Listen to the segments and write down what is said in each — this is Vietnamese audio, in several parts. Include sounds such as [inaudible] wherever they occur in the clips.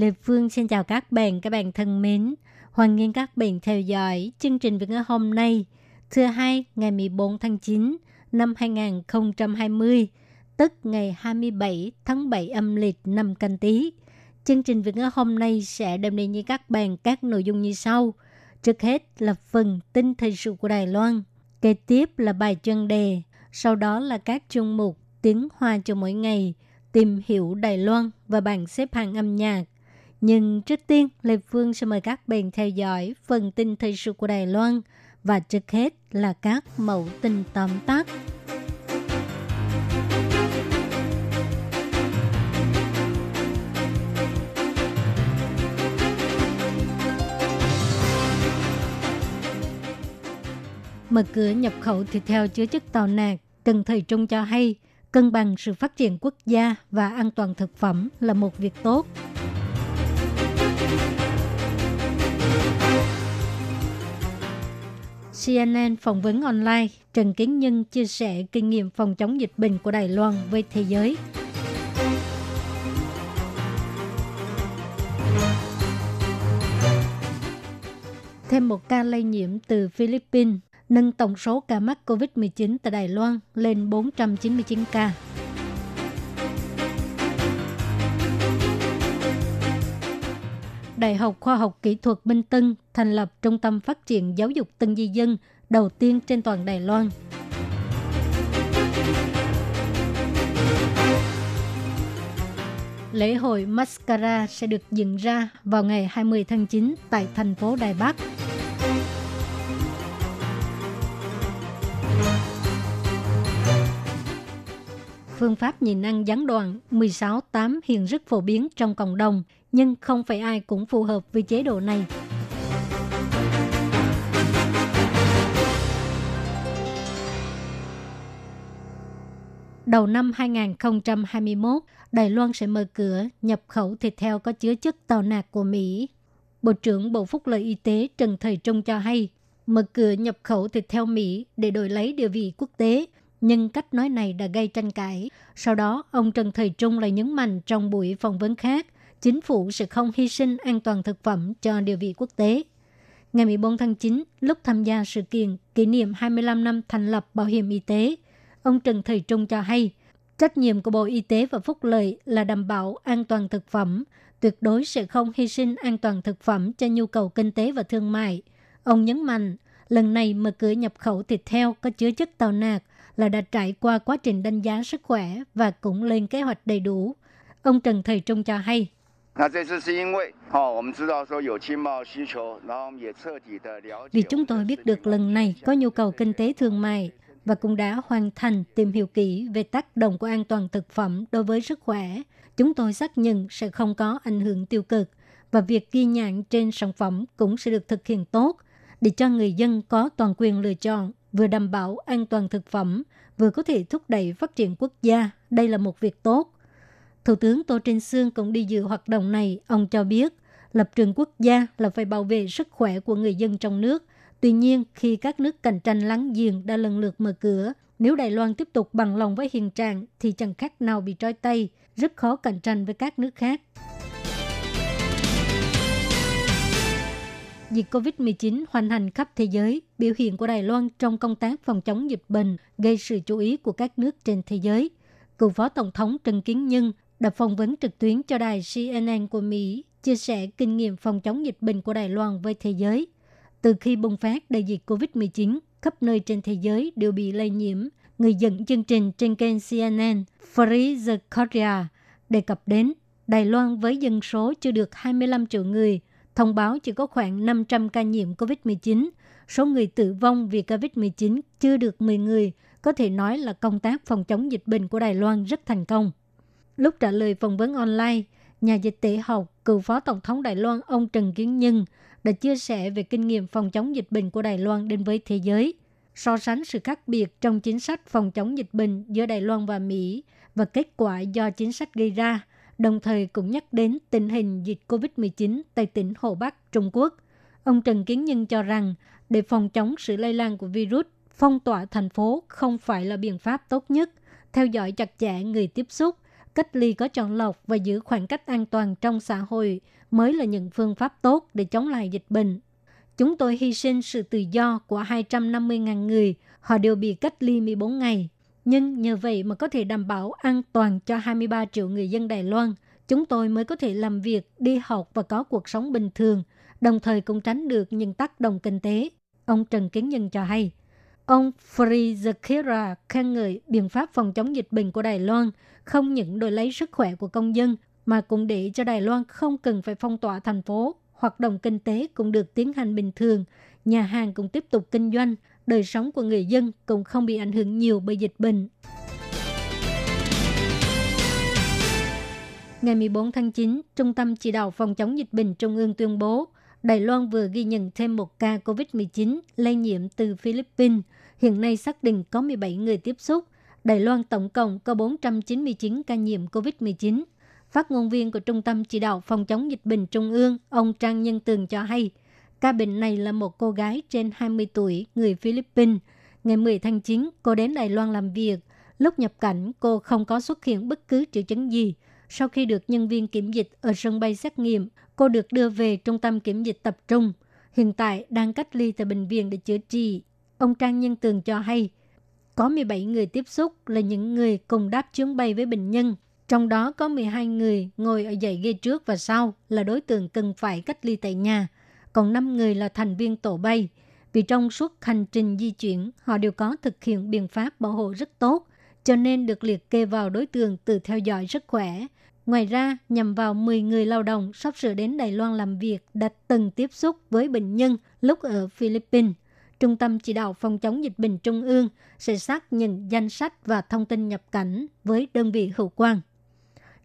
Lê Phương xin chào các bạn, các bạn thân mến. Hoan nghênh các bạn theo dõi chương trình Việt ngữ hôm nay, thứ hai ngày 14 tháng 9 năm 2020, tức ngày 27 tháng 7 âm lịch năm canh tí. Chương trình Việt ngữ hôm nay sẽ đem đến với các bạn các nội dung như sau. Trước hết là phần tin thời sự của Đài Loan, kế tiếp là bài chuyên đề, sau đó là các chuyên mục tiếng hoa cho mỗi ngày, tìm hiểu Đài Loan và bảng xếp hạng âm nhạc. Nhưng trước tiên, Lê Phương sẽ mời các bạn theo dõi phần tin thời sự của Đài Loan và trước hết là các mẫu tin tóm tắt. Mở cửa nhập khẩu thịt heo chứa chất tàu nạc, Cần Thời Trung cho hay cân bằng sự phát triển quốc gia và an toàn thực phẩm là một việc tốt. CNN phỏng vấn online, Trần Kiến Nhân chia sẻ kinh nghiệm phòng chống dịch bệnh của Đài Loan với thế giới. Thêm một ca lây nhiễm từ Philippines, nâng tổng số ca mắc COVID-19 tại Đài Loan lên 499 ca. Đại học Khoa học Kỹ thuật Minh Tân thành lập Trung tâm Phát triển Giáo dục Tân Di Dân đầu tiên trên toàn Đài Loan. Lễ hội Mascara sẽ được diễn ra vào ngày 20 tháng 9 tại thành phố Đài Bắc. Phương pháp nhìn ăn gián đoạn 16-8 hiện rất phổ biến trong cộng đồng, nhưng không phải ai cũng phù hợp với chế độ này. Đầu năm 2021, Đài Loan sẽ mở cửa nhập khẩu thịt heo có chứa chất tàu nạc của Mỹ. Bộ trưởng Bộ Phúc lợi Y tế Trần Thời Trung cho hay, mở cửa nhập khẩu thịt heo Mỹ để đổi lấy địa vị quốc tế – nhưng cách nói này đã gây tranh cãi. Sau đó, ông Trần Thời Trung lại nhấn mạnh trong buổi phỏng vấn khác, chính phủ sẽ không hy sinh an toàn thực phẩm cho địa vị quốc tế. Ngày 14 tháng 9, lúc tham gia sự kiện kỷ niệm 25 năm thành lập Bảo hiểm Y tế, ông Trần Thời Trung cho hay, trách nhiệm của Bộ Y tế và Phúc lợi là đảm bảo an toàn thực phẩm, tuyệt đối sẽ không hy sinh an toàn thực phẩm cho nhu cầu kinh tế và thương mại. Ông nhấn mạnh, lần này mở cửa nhập khẩu thịt heo có chứa chất tàu nạc là đã trải qua quá trình đánh giá sức khỏe và cũng lên kế hoạch đầy đủ. Ông Trần Thời Trung cho hay. Vì chúng tôi biết được lần này có nhu cầu kinh tế thương mại và cũng đã hoàn thành tìm hiểu kỹ về tác động của an toàn thực phẩm đối với sức khỏe. Chúng tôi xác nhận sẽ không có ảnh hưởng tiêu cực và việc ghi nhãn trên sản phẩm cũng sẽ được thực hiện tốt để cho người dân có toàn quyền lựa chọn vừa đảm bảo an toàn thực phẩm, vừa có thể thúc đẩy phát triển quốc gia. Đây là một việc tốt. Thủ tướng Tô Trinh Sương cũng đi dự hoạt động này. Ông cho biết, lập trường quốc gia là phải bảo vệ sức khỏe của người dân trong nước. Tuy nhiên, khi các nước cạnh tranh láng giềng đã lần lượt mở cửa, nếu Đài Loan tiếp tục bằng lòng với hiện trạng thì chẳng khác nào bị trói tay, rất khó cạnh tranh với các nước khác. Dịch COVID-19 hoành hành khắp thế giới, biểu hiện của Đài Loan trong công tác phòng chống dịch bệnh gây sự chú ý của các nước trên thế giới. Cựu Phó Tổng thống Trần Kiến Nhân đã phỏng vấn trực tuyến cho đài CNN của Mỹ, chia sẻ kinh nghiệm phòng chống dịch bệnh của Đài Loan với thế giới. Từ khi bùng phát đại dịch COVID-19, khắp nơi trên thế giới đều bị lây nhiễm. Người dẫn chương trình trên kênh CNN, Farid Korea, đề cập đến Đài Loan với dân số chưa được 25 triệu người – thông báo chỉ có khoảng 500 ca nhiễm COVID-19. Số người tử vong vì COVID-19 chưa được 10 người, có thể nói là công tác phòng chống dịch bệnh của Đài Loan rất thành công. Lúc trả lời phỏng vấn online, nhà dịch tễ học, cựu phó tổng thống Đài Loan ông Trần Kiến Nhân đã chia sẻ về kinh nghiệm phòng chống dịch bệnh của Đài Loan đến với thế giới, so sánh sự khác biệt trong chính sách phòng chống dịch bệnh giữa Đài Loan và Mỹ và kết quả do chính sách gây ra, đồng thời cũng nhắc đến tình hình dịch COVID-19 tại tỉnh Hồ Bắc, Trung Quốc. Ông Trần Kiến Nhân cho rằng, để phòng chống sự lây lan của virus, phong tỏa thành phố không phải là biện pháp tốt nhất. Theo dõi chặt chẽ người tiếp xúc, cách ly có chọn lọc và giữ khoảng cách an toàn trong xã hội mới là những phương pháp tốt để chống lại dịch bệnh. Chúng tôi hy sinh sự tự do của 250.000 người, họ đều bị cách ly 14 ngày. Nhưng nhờ vậy mà có thể đảm bảo an toàn cho 23 triệu người dân Đài Loan, chúng tôi mới có thể làm việc, đi học và có cuộc sống bình thường, đồng thời cũng tránh được những tác động kinh tế. Ông Trần Kiến Nhân cho hay. Ông Frizakira khen ngợi biện pháp phòng chống dịch bệnh của Đài Loan không những đổi lấy sức khỏe của công dân mà cũng để cho Đài Loan không cần phải phong tỏa thành phố, hoạt động kinh tế cũng được tiến hành bình thường, nhà hàng cũng tiếp tục kinh doanh, đời sống của người dân cũng không bị ảnh hưởng nhiều bởi dịch bệnh. Ngày 14 tháng 9, Trung tâm Chỉ đạo Phòng chống dịch bệnh Trung ương tuyên bố Đài Loan vừa ghi nhận thêm một ca COVID-19 lây nhiễm từ Philippines. Hiện nay xác định có 17 người tiếp xúc. Đài Loan tổng cộng có 499 ca nhiễm COVID-19. Phát ngôn viên của Trung tâm Chỉ đạo Phòng chống dịch bệnh Trung ương, ông Trang Nhân Tường cho hay, ca bệnh này là một cô gái trên 20 tuổi, người Philippines. Ngày 10 tháng 9, cô đến Đài Loan làm việc. Lúc nhập cảnh, cô không có xuất hiện bất cứ triệu chứng gì. Sau khi được nhân viên kiểm dịch ở sân bay xét nghiệm, cô được đưa về trung tâm kiểm dịch tập trung. Hiện tại đang cách ly tại bệnh viện để chữa trị. Ông Trang Nhân Tường cho hay, có 17 người tiếp xúc là những người cùng đáp chuyến bay với bệnh nhân. Trong đó có 12 người ngồi ở dãy ghế trước và sau là đối tượng cần phải cách ly tại nhà. Còn 5 người là thành viên tổ bay. Vì trong suốt hành trình di chuyển, họ đều có thực hiện biện pháp bảo hộ rất tốt, cho nên được liệt kê vào đối tượng tự theo dõi sức khỏe, Ngoài ra, nhằm vào 10 người lao động sắp sửa đến Đài Loan làm việc đã từng tiếp xúc với bệnh nhân lúc ở Philippines. Trung tâm Chỉ đạo Phòng chống dịch bệnh Trung ương sẽ xác nhận danh sách và thông tin nhập cảnh với đơn vị hữu quan.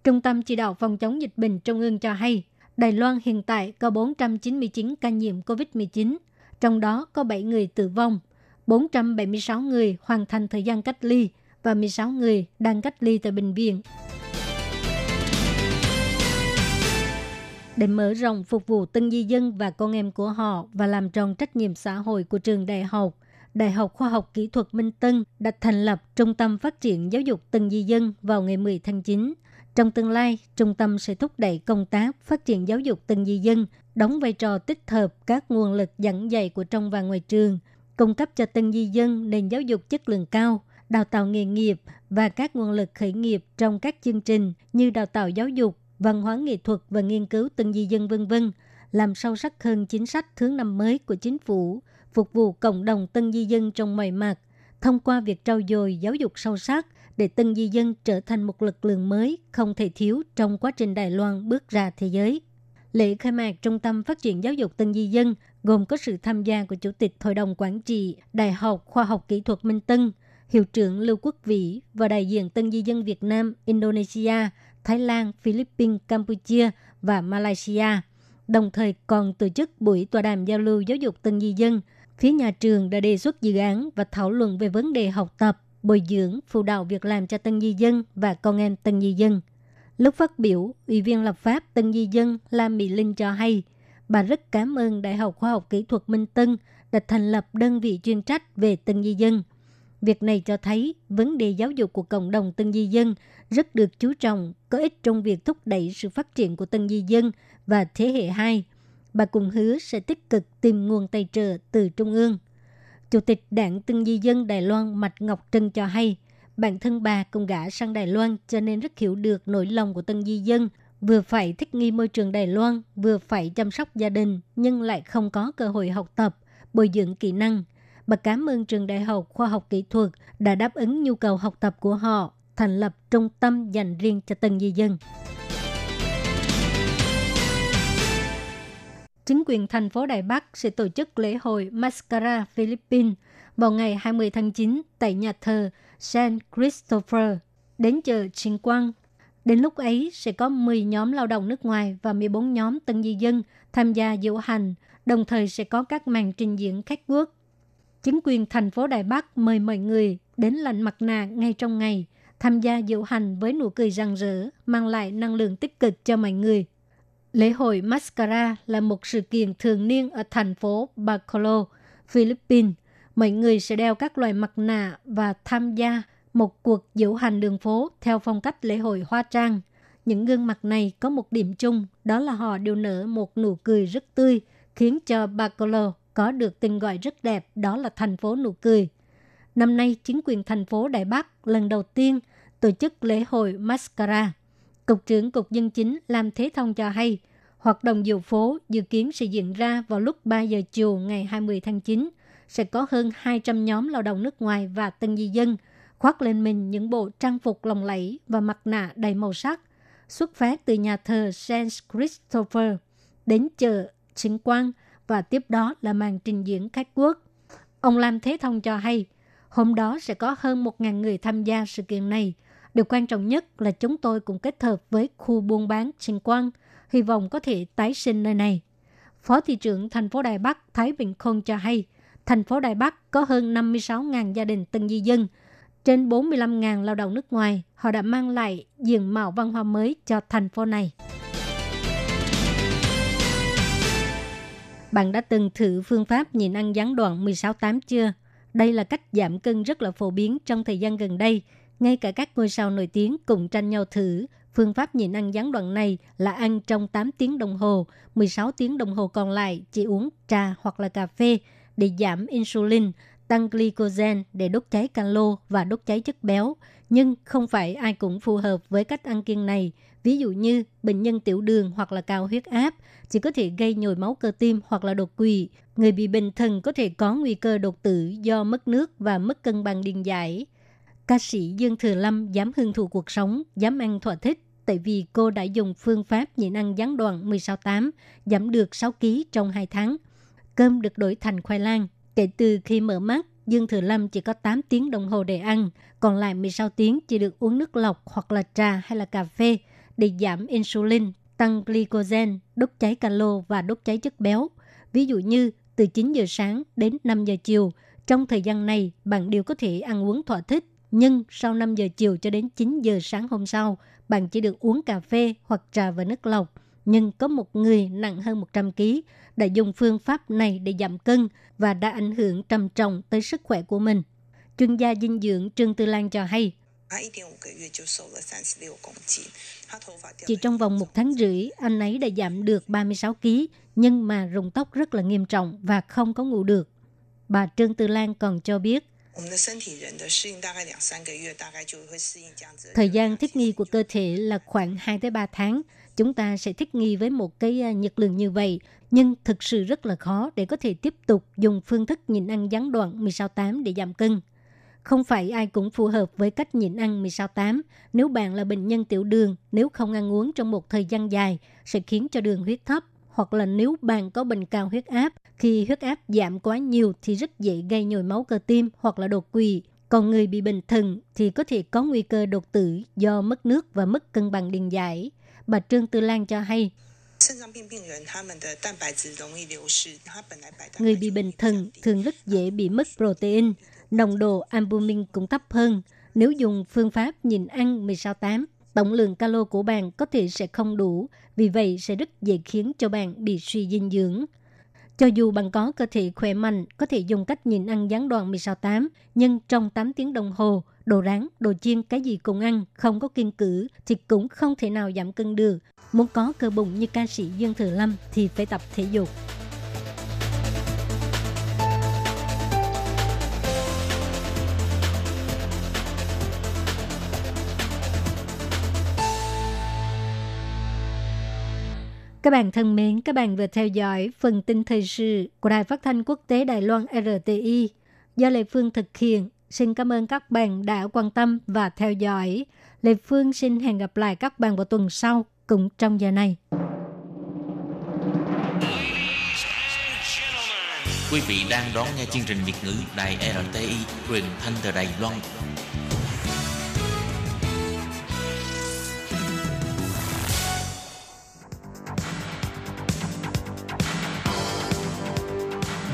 Trung tâm Chỉ đạo Phòng chống dịch bệnh Trung ương cho hay, Đài Loan hiện tại có 499 ca nhiễm COVID-19, trong đó có 7 người tử vong, 476 người hoàn thành thời gian cách ly và 16 người đang cách ly tại bệnh viện. để mở rộng phục vụ tân di dân và con em của họ và làm tròn trách nhiệm xã hội của trường đại học. Đại học Khoa học Kỹ thuật Minh Tân đã thành lập Trung tâm Phát triển Giáo dục Tân Di Dân vào ngày 10 tháng 9. Trong tương lai, trung tâm sẽ thúc đẩy công tác phát triển giáo dục tân di dân, đóng vai trò tích hợp các nguồn lực dẫn dạy của trong và ngoài trường, cung cấp cho tân di dân nền giáo dục chất lượng cao, đào tạo nghề nghiệp và các nguồn lực khởi nghiệp trong các chương trình như đào tạo giáo dục, văn hóa nghệ thuật và nghiên cứu tân di dân vân vân, làm sâu sắc hơn chính sách thứ năm mới của chính phủ, phục vụ cộng đồng tân di dân trong mọi mặt, thông qua việc trau dồi giáo dục sâu sắc để tân di dân trở thành một lực lượng mới không thể thiếu trong quá trình Đài Loan bước ra thế giới. Lễ khai mạc Trung tâm Phát triển Giáo dục Tân Di Dân gồm có sự tham gia của Chủ tịch Hội đồng Quản trị Đại học Khoa học Kỹ thuật Minh Tân, Hiệu trưởng Lưu Quốc Vĩ và đại diện Tân Di Dân Việt Nam, Indonesia Thái Lan, Philippines, Campuchia và Malaysia. Đồng thời còn tổ chức buổi tọa đàm giao lưu giáo dục tân di dân. Phía nhà trường đã đề xuất dự án và thảo luận về vấn đề học tập, bồi dưỡng, phụ đạo việc làm cho tân di dân và con em tân di dân. Lúc phát biểu, Ủy viên lập pháp Tân Di Dân Lam Mỹ Linh cho hay, bà rất cảm ơn Đại học Khoa học Kỹ thuật Minh Tân đã thành lập đơn vị chuyên trách về Tân Di Dân – Việc này cho thấy vấn đề giáo dục của cộng đồng tân di dân rất được chú trọng, có ích trong việc thúc đẩy sự phát triển của tân di dân và thế hệ 2. Bà cùng hứa sẽ tích cực tìm nguồn tài trợ từ Trung ương. Chủ tịch Đảng Tân Di Dân Đài Loan Mạch Ngọc Trân cho hay, bản thân bà cùng gã sang Đài Loan cho nên rất hiểu được nỗi lòng của Tân Di Dân, vừa phải thích nghi môi trường Đài Loan, vừa phải chăm sóc gia đình, nhưng lại không có cơ hội học tập, bồi dưỡng kỹ năng – Bà cảm ơn trường Đại học Khoa học Kỹ thuật đã đáp ứng nhu cầu học tập của họ, thành lập trung tâm dành riêng cho tân di dân. Chính quyền thành phố Đài Bắc sẽ tổ chức lễ hội Mascara Philippines vào ngày 20 tháng 9 tại nhà thờ Saint Christopher đến chợ Trinh Quang. Đến lúc ấy sẽ có 10 nhóm lao động nước ngoài và 14 nhóm tân di dân tham gia diễu hành, đồng thời sẽ có các màn trình diễn khách quốc. Chính quyền thành phố Đài Bắc mời mọi người đến lạnh mặt nạ ngay trong ngày, tham gia diễu hành với nụ cười rạng rỡ, mang lại năng lượng tích cực cho mọi người. Lễ hội Mascara là một sự kiện thường niên ở thành phố Bacolod, Philippines. Mọi người sẽ đeo các loại mặt nạ và tham gia một cuộc diễu hành đường phố theo phong cách lễ hội hoa trang. Những gương mặt này có một điểm chung, đó là họ đều nở một nụ cười rất tươi, khiến cho Bacolod có được tên gọi rất đẹp, đó là thành phố nụ cười. Năm nay, chính quyền thành phố Đài Bắc lần đầu tiên tổ chức lễ hội Mascara. Cục trưởng Cục Dân Chính Lam Thế Thông cho hay, hoạt động diệu phố dự kiến sẽ diễn ra vào lúc 3 giờ chiều ngày 20 tháng 9. Sẽ có hơn 200 nhóm lao động nước ngoài và tân di dân khoác lên mình những bộ trang phục lồng lẫy và mặt nạ đầy màu sắc, xuất phát từ nhà thờ Saint Christopher đến chợ Chính Quang và tiếp đó là màn trình diễn khách quốc. Ông Lam Thế Thông cho hay, hôm đó sẽ có hơn 1.000 người tham gia sự kiện này. Điều quan trọng nhất là chúng tôi cũng kết hợp với khu buôn bán Trình Quang, hy vọng có thể tái sinh nơi này. Phó thị trưởng thành phố Đài Bắc Thái Bình Khôn cho hay, thành phố Đài Bắc có hơn 56.000 gia đình tân di dân, trên 45.000 lao động nước ngoài, họ đã mang lại diện mạo văn hóa mới cho thành phố này. Bạn đã từng thử phương pháp nhịn ăn gián đoạn 16-8 chưa? Đây là cách giảm cân rất là phổ biến trong thời gian gần đây. Ngay cả các ngôi sao nổi tiếng cùng tranh nhau thử. Phương pháp nhịn ăn gián đoạn này là ăn trong 8 tiếng đồng hồ, 16 tiếng đồng hồ còn lại chỉ uống trà hoặc là cà phê để giảm insulin, tăng glycogen để đốt cháy calo và đốt cháy chất béo. Nhưng không phải ai cũng phù hợp với cách ăn kiêng này. Ví dụ như bệnh nhân tiểu đường hoặc là cao huyết áp chỉ có thể gây nhồi máu cơ tim hoặc là đột quỵ. Người bị bệnh thần có thể có nguy cơ đột tử do mất nước và mất cân bằng điện giải. Ca sĩ Dương Thừa Lâm dám hưởng thụ cuộc sống, dám ăn thỏa thích tại vì cô đã dùng phương pháp nhịn ăn gián đoạn 16-8, giảm được 6 kg trong 2 tháng. Cơm được đổi thành khoai lang, Kể từ khi mở mắt, Dương Thừa Lâm chỉ có 8 tiếng đồng hồ để ăn, còn lại 16 tiếng chỉ được uống nước lọc hoặc là trà hay là cà phê để giảm insulin, tăng glycogen, đốt cháy calo và đốt cháy chất béo. Ví dụ như từ 9 giờ sáng đến 5 giờ chiều, trong thời gian này bạn đều có thể ăn uống thỏa thích. Nhưng sau 5 giờ chiều cho đến 9 giờ sáng hôm sau, bạn chỉ được uống cà phê hoặc trà và nước lọc. Nhưng có một người nặng hơn 100 kg đã dùng phương pháp này để giảm cân và đã ảnh hưởng trầm trọng tới sức khỏe của mình. Chuyên gia dinh dưỡng Trương Tư Lan cho hay, chỉ trong vòng một tháng rưỡi, anh ấy đã giảm được 36 kg, nhưng mà rụng tóc rất là nghiêm trọng và không có ngủ được. Bà Trương Tư Lan còn cho biết, Thời gian thích nghi của cơ thể là khoảng 2 tới 3 tháng. Chúng ta sẽ thích nghi với một cái à, nhiệt lượng như vậy, nhưng thực sự rất là khó để có thể tiếp tục dùng phương thức nhịn ăn gián đoạn 16-8 để giảm cân. Không phải ai cũng phù hợp với cách nhịn ăn 16-8. Nếu bạn là bệnh nhân tiểu đường, nếu không ăn uống trong một thời gian dài, sẽ khiến cho đường huyết thấp. Hoặc là nếu bạn có bệnh cao huyết áp, khi huyết áp giảm quá nhiều thì rất dễ gây nhồi máu cơ tim hoặc là đột quỵ. Còn người bị bệnh thận thì có thể có nguy cơ đột tử do mất nước và mất cân bằng điện giải. Bà Trương Tư Lan cho hay, Người bị bệnh thận thường rất dễ bị mất protein, nồng độ albumin cũng thấp hơn. Nếu dùng phương pháp nhìn ăn 16-8, tổng lượng calo của bạn có thể sẽ không đủ, vì vậy sẽ rất dễ khiến cho bạn bị suy dinh dưỡng. Cho dù bạn có cơ thể khỏe mạnh, có thể dùng cách nhìn ăn gián đoạn 16-8, nhưng trong 8 tiếng đồng hồ, đồ rán, đồ chiên, cái gì cũng ăn, không có kiên cử, thì cũng không thể nào giảm cân được. Muốn có cơ bụng như ca sĩ Dương Thừa Lâm thì phải tập thể dục. Các bạn thân mến, các bạn vừa theo dõi phần tin thời sự của Đài Phát thanh Quốc tế Đài Loan RTI do Lê Phương thực hiện. Xin cảm ơn các bạn đã quan tâm và theo dõi. Lê Phương xin hẹn gặp lại các bạn vào tuần sau cũng trong giờ này. Quý vị đang đón nghe chương trình Việt ngữ Đài RTI truyền thanh từ Đài Loan.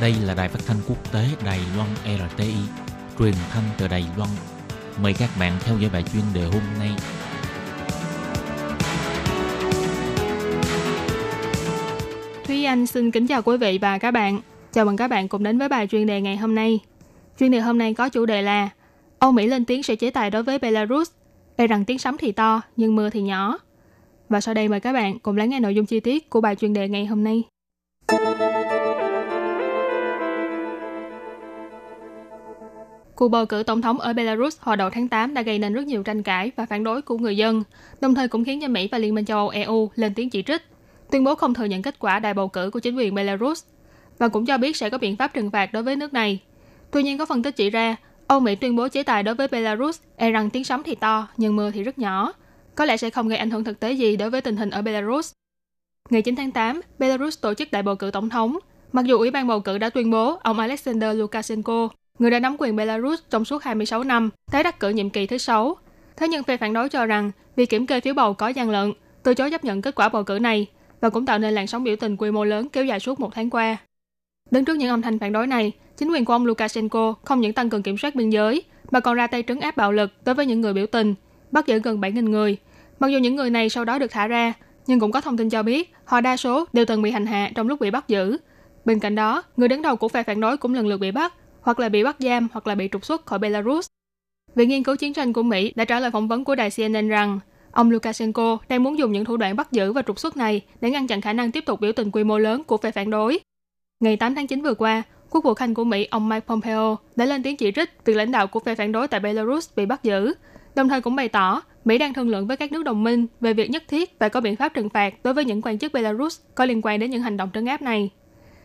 Đây là đài phát thanh quốc tế Đài Loan RTI, truyền thanh từ Đài Loan. Mời các bạn theo dõi bài chuyên đề hôm nay. Thúy Anh xin kính chào quý vị và các bạn. Chào mừng các bạn cùng đến với bài chuyên đề ngày hôm nay. Chuyên đề hôm nay có chủ đề là Âu Mỹ lên tiếng sẽ chế tài đối với Belarus. E rằng tiếng sấm thì to, nhưng mưa thì nhỏ. Và sau đây mời các bạn cùng lắng nghe nội dung chi tiết của bài chuyên đề ngày hôm nay. Cuộc bầu cử tổng thống ở Belarus hồi đầu tháng 8 đã gây nên rất nhiều tranh cãi và phản đối của người dân, đồng thời cũng khiến cho Mỹ và Liên minh châu Âu EU lên tiếng chỉ trích, tuyên bố không thừa nhận kết quả đại bầu cử của chính quyền Belarus và cũng cho biết sẽ có biện pháp trừng phạt đối với nước này. Tuy nhiên có phân tích chỉ ra, Âu Mỹ tuyên bố chế tài đối với Belarus e rằng tiếng sấm thì to nhưng mưa thì rất nhỏ, có lẽ sẽ không gây ảnh hưởng thực tế gì đối với tình hình ở Belarus. Ngày 9 tháng 8, Belarus tổ chức đại bầu cử tổng thống. Mặc dù Ủy ban bầu cử đã tuyên bố ông Alexander Lukashenko người đã nắm quyền Belarus trong suốt 26 năm, tái đắc cử nhiệm kỳ thứ 6. Thế nhưng phe phản đối cho rằng việc kiểm kê phiếu bầu có gian lận, từ chối chấp nhận kết quả bầu cử này và cũng tạo nên làn sóng biểu tình quy mô lớn kéo dài suốt một tháng qua. Đứng trước những âm thanh phản đối này, chính quyền của ông Lukashenko không những tăng cường kiểm soát biên giới, mà còn ra tay trấn áp bạo lực đối với những người biểu tình, bắt giữ gần 7.000 người. Mặc dù những người này sau đó được thả ra, nhưng cũng có thông tin cho biết họ đa số đều từng bị hành hạ trong lúc bị bắt giữ. Bên cạnh đó, người đứng đầu của phe phản đối cũng lần lượt bị bắt hoặc là bị bắt giam hoặc là bị trục xuất khỏi Belarus. Viện nghiên cứu chiến tranh của Mỹ đã trả lời phỏng vấn của đài CNN rằng ông Lukashenko đang muốn dùng những thủ đoạn bắt giữ và trục xuất này để ngăn chặn khả năng tiếp tục biểu tình quy mô lớn của phe phản đối. Ngày 8 tháng 9 vừa qua, Quốc vụ Khanh của Mỹ ông Mike Pompeo đã lên tiếng chỉ trích việc lãnh đạo của phe phản đối tại Belarus bị bắt giữ, đồng thời cũng bày tỏ Mỹ đang thương lượng với các nước đồng minh về việc nhất thiết phải có biện pháp trừng phạt đối với những quan chức Belarus có liên quan đến những hành động trấn áp này.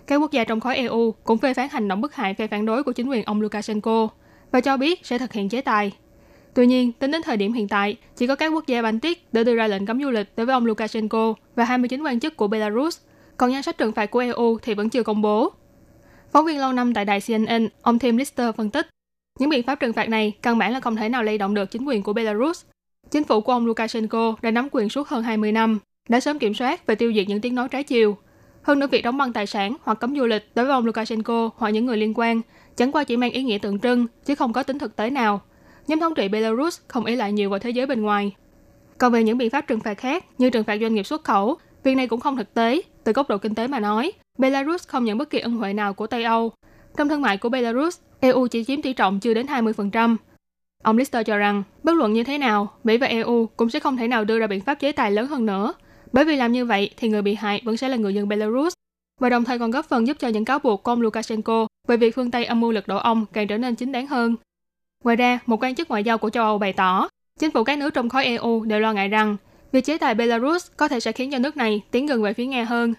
Các quốc gia trong khối EU cũng phê phán hành động bức hại phe phản đối của chính quyền ông Lukashenko và cho biết sẽ thực hiện chế tài. Tuy nhiên, tính đến thời điểm hiện tại, chỉ có các quốc gia Baltic đã đưa ra lệnh cấm du lịch đối với ông Lukashenko và 29 quan chức của Belarus, còn danh sách trừng phạt của EU thì vẫn chưa công bố. Phóng viên lâu năm tại đài CNN, ông Tim Lister phân tích, những biện pháp trừng phạt này căn bản là không thể nào lay động được chính quyền của Belarus. Chính phủ của ông Lukashenko đã nắm quyền suốt hơn 20 năm, đã sớm kiểm soát và tiêu diệt những tiếng nói trái chiều, hơn nữa việc đóng băng tài sản hoặc cấm du lịch đối với ông Lukashenko hoặc những người liên quan chẳng qua chỉ mang ý nghĩa tượng trưng chứ không có tính thực tế nào. Nhóm thống trị Belarus không ý lại nhiều vào thế giới bên ngoài. Còn về những biện pháp trừng phạt khác như trừng phạt doanh nghiệp xuất khẩu, việc này cũng không thực tế. Từ góc độ kinh tế mà nói, Belarus không nhận bất kỳ ân huệ nào của Tây Âu. Trong thương mại của Belarus, EU chỉ chiếm tỷ trọng chưa đến 20%. Ông Lister cho rằng, bất luận như thế nào, Mỹ và EU cũng sẽ không thể nào đưa ra biện pháp chế tài lớn hơn nữa bởi vì làm như vậy thì người bị hại vẫn sẽ là người dân Belarus và đồng thời còn góp phần giúp cho những cáo buộc của ông Lukashenko về việc phương Tây âm mưu lật đổ ông càng trở nên chính đáng hơn. Ngoài ra, một quan chức ngoại giao của châu Âu bày tỏ, chính phủ các nước trong khối EU đều lo ngại rằng việc chế tài Belarus có thể sẽ khiến cho nước này tiến gần về phía Nga hơn.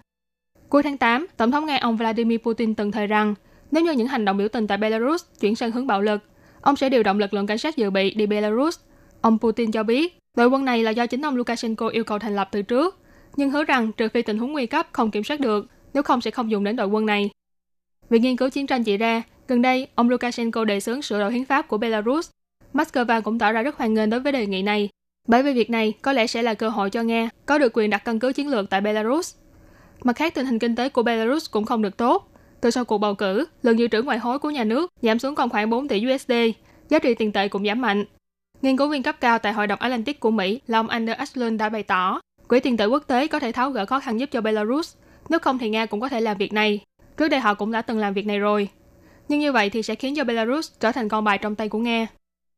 Cuối tháng 8, Tổng thống Nga ông Vladimir Putin từng thời rằng nếu như những hành động biểu tình tại Belarus chuyển sang hướng bạo lực, ông sẽ điều động lực lượng cảnh sát dự bị đi Belarus. Ông Putin cho biết đội quân này là do chính ông Lukashenko yêu cầu thành lập từ trước nhưng hứa rằng trừ phi tình huống nguy cấp không kiểm soát được, nếu không sẽ không dùng đến đội quân này. Việc nghiên cứu chiến tranh chỉ ra, gần đây ông Lukashenko đề xướng sửa đổi hiến pháp của Belarus. Moscow cũng tỏ ra rất hoan nghênh đối với đề nghị này, bởi vì việc này có lẽ sẽ là cơ hội cho Nga có được quyền đặt căn cứ chiến lược tại Belarus. Mặt khác, tình hình kinh tế của Belarus cũng không được tốt. Từ sau cuộc bầu cử, lượng dự trữ ngoại hối của nhà nước giảm xuống còn khoảng 4 tỷ USD, giá trị tiền tệ cũng giảm mạnh. Nghiên cứu viên cấp cao tại Hội đồng Atlantic của Mỹ là ông Anders Ashlund đã bày tỏ, Quỹ tiền tệ quốc tế có thể tháo gỡ khó khăn giúp cho Belarus, nếu không thì Nga cũng có thể làm việc này. Trước đây họ cũng đã từng làm việc này rồi. Nhưng như vậy thì sẽ khiến cho Belarus trở thành con bài trong tay của Nga.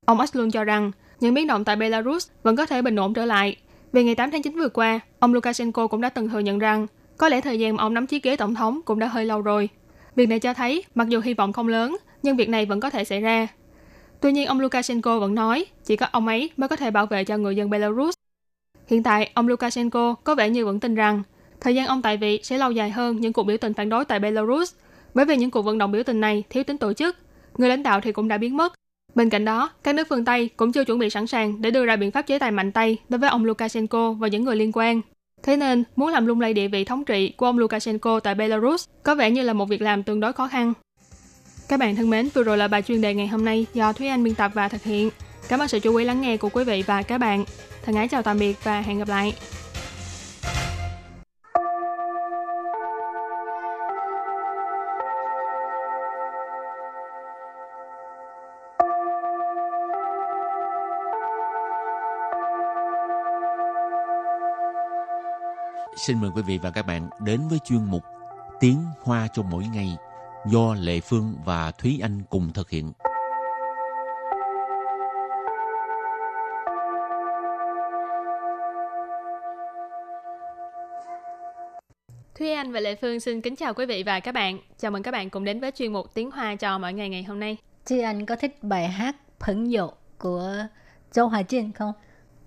Ông Aslun cho rằng những biến động tại Belarus vẫn có thể bình ổn trở lại. Vì ngày 8 tháng 9 vừa qua, ông Lukashenko cũng đã từng thừa nhận rằng có lẽ thời gian mà ông nắm chiếc ghế tổng thống cũng đã hơi lâu rồi. Việc này cho thấy, mặc dù hy vọng không lớn, nhưng việc này vẫn có thể xảy ra. Tuy nhiên, ông Lukashenko vẫn nói chỉ có ông ấy mới có thể bảo vệ cho người dân Belarus Hiện tại, ông Lukashenko có vẻ như vẫn tin rằng thời gian ông tại vị sẽ lâu dài hơn những cuộc biểu tình phản đối tại Belarus, bởi vì những cuộc vận động biểu tình này thiếu tính tổ chức, người lãnh đạo thì cũng đã biến mất. Bên cạnh đó, các nước phương Tây cũng chưa chuẩn bị sẵn sàng để đưa ra biện pháp chế tài mạnh tay đối với ông Lukashenko và những người liên quan. Thế nên, muốn làm lung lay địa vị thống trị của ông Lukashenko tại Belarus có vẻ như là một việc làm tương đối khó khăn. Các bạn thân mến, vừa rồi là bài chuyên đề ngày hôm nay do Thúy Anh biên tập và thực hiện. Cảm ơn sự chú ý lắng nghe của quý vị và các bạn. Thân ái chào tạm biệt và hẹn gặp lại. Xin mời quý vị và các bạn đến với chuyên mục Tiếng Hoa cho mỗi ngày do Lệ Phương và Thúy Anh cùng thực hiện. Thúy Anh và Lệ Phương xin kính chào quý vị và các bạn. Chào mừng các bạn cùng đến với chuyên mục Tiếng Hoa cho mỗi ngày ngày hôm nay. Chị Anh có thích bài hát Phẫn Dụ của Châu Hà Trinh không?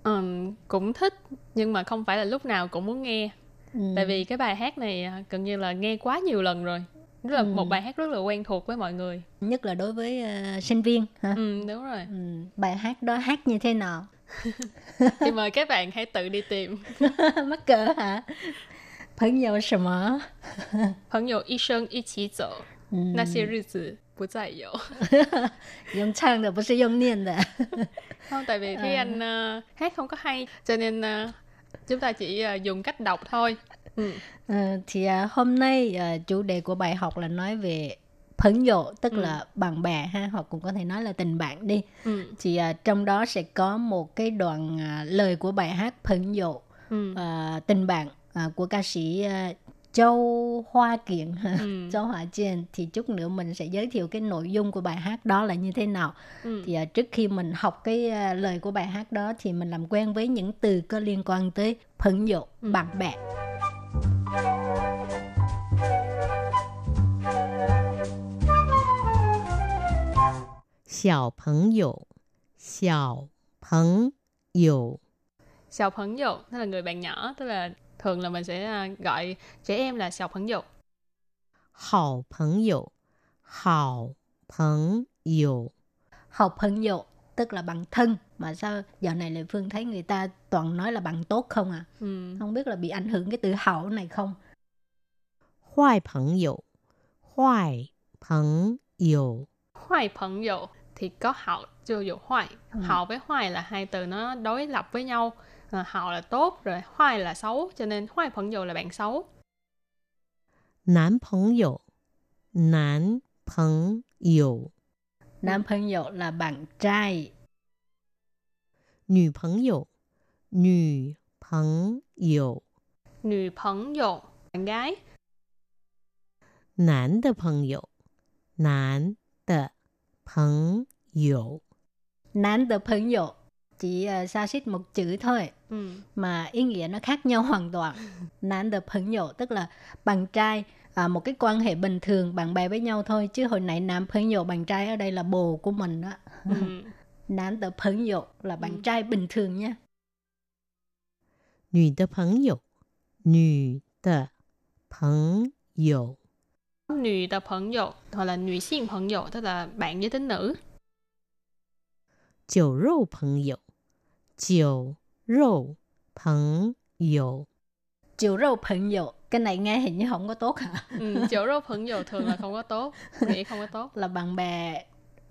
Um, cũng thích nhưng mà không phải là lúc nào cũng muốn nghe. Ừ. Tại vì cái bài hát này à, gần như là nghe quá nhiều lần rồi. Đó là ừ. một bài hát rất là quen thuộc với mọi người. Nhất là đối với uh, sinh viên hả? Ừ, đúng rồi. Ừ. Bài hát đó hát như thế nào? [laughs] thì mời các bạn hãy tự đi tìm. [laughs] Mắc cỡ hả? 朋友什么？朋友一生一起走，嗯、那些日子不再有。用唱的不是用念的。không, [laughs] tại vì Thúy Anh uh, hát không có hay, cho nên uh, chúng ta chỉ uh, dùng cách đọc thôi. Ừ. Uh, thì uh, hôm nay uh, chủ đề của bài học là nói về phấn dụ tức ừ. là bạn bè ha hoặc cũng có thể nói là tình bạn đi ừ. thì uh, trong đó sẽ có một cái đoạn uh, lời của bài hát phấn dụ ừ. uh, tình bạn à, của ca sĩ uh, Châu Hoa Kiện, [laughs] ừ. Châu Hoa Kiện thì chút nữa mình sẽ giới thiệu cái nội dung của bài hát đó là như thế nào. Ừ. Thì uh, trước khi mình học cái uh, lời của bài hát đó thì mình làm quen với những từ có liên quan tới phận dụng ừ. bạn bè. Xiao Peng Yu Xiao Peng Yu Xiao Peng Yu tức là người bạn nhỏ, tức là thường là mình sẽ à, gọi trẻ em là sào phấn dụ. Hảo phấn dụ, hảo phấn dụ. Hảo phấn dụ tức là bằng thân mà sao giờ này Lệ Phương thấy người ta toàn nói là bằng tốt không à? Ừ. Không biết là bị ảnh hưởng cái từ hảo này không? Hoài phấn dụ, hoài phấn dụ. Hoài phấn dụ thì có hảo chưa dụ hoài. Ừ. Hảo với hoài là hai từ nó đối lập với nhau Ờ, hào là tốt rồi hoài là xấu cho nên hoài phận dầu là bạn xấu. Nam phấn dụ nam phấn dụ nam phấn dụ là bạn trai. Nữ phấn dụ nữ phấn dụ nữ phấn dụ bạn gái. Nam de phấn dụ nam de phấn dụ nam de phấn dụ chỉ uh, xa xít một chữ thôi ừ. mà ý nghĩa nó khác nhau hoàn [laughs] toàn nạn được phẫn nhộ tức là bạn trai à, một cái quan hệ bình thường bạn bè với nhau thôi chứ hồi nãy nam phẫn nhộ bạn trai ở đây là bồ của mình đó ừ. [laughs] nạn được phẫn nhộ là bạn ừ. trai bình thường nha nữ 的朋友女的朋友 nữ 的朋友 hoặc là nữ sinh 朋友 tức là bạn với tính nữ 酒肉朋友 酒肉朋友 Chiều râu phận dụ Cái này nghe hình như không có tốt hả? [laughs] Ừ, chiều râu phận dụ thường là không có tốt Nghĩ không có tốt Là bạn bè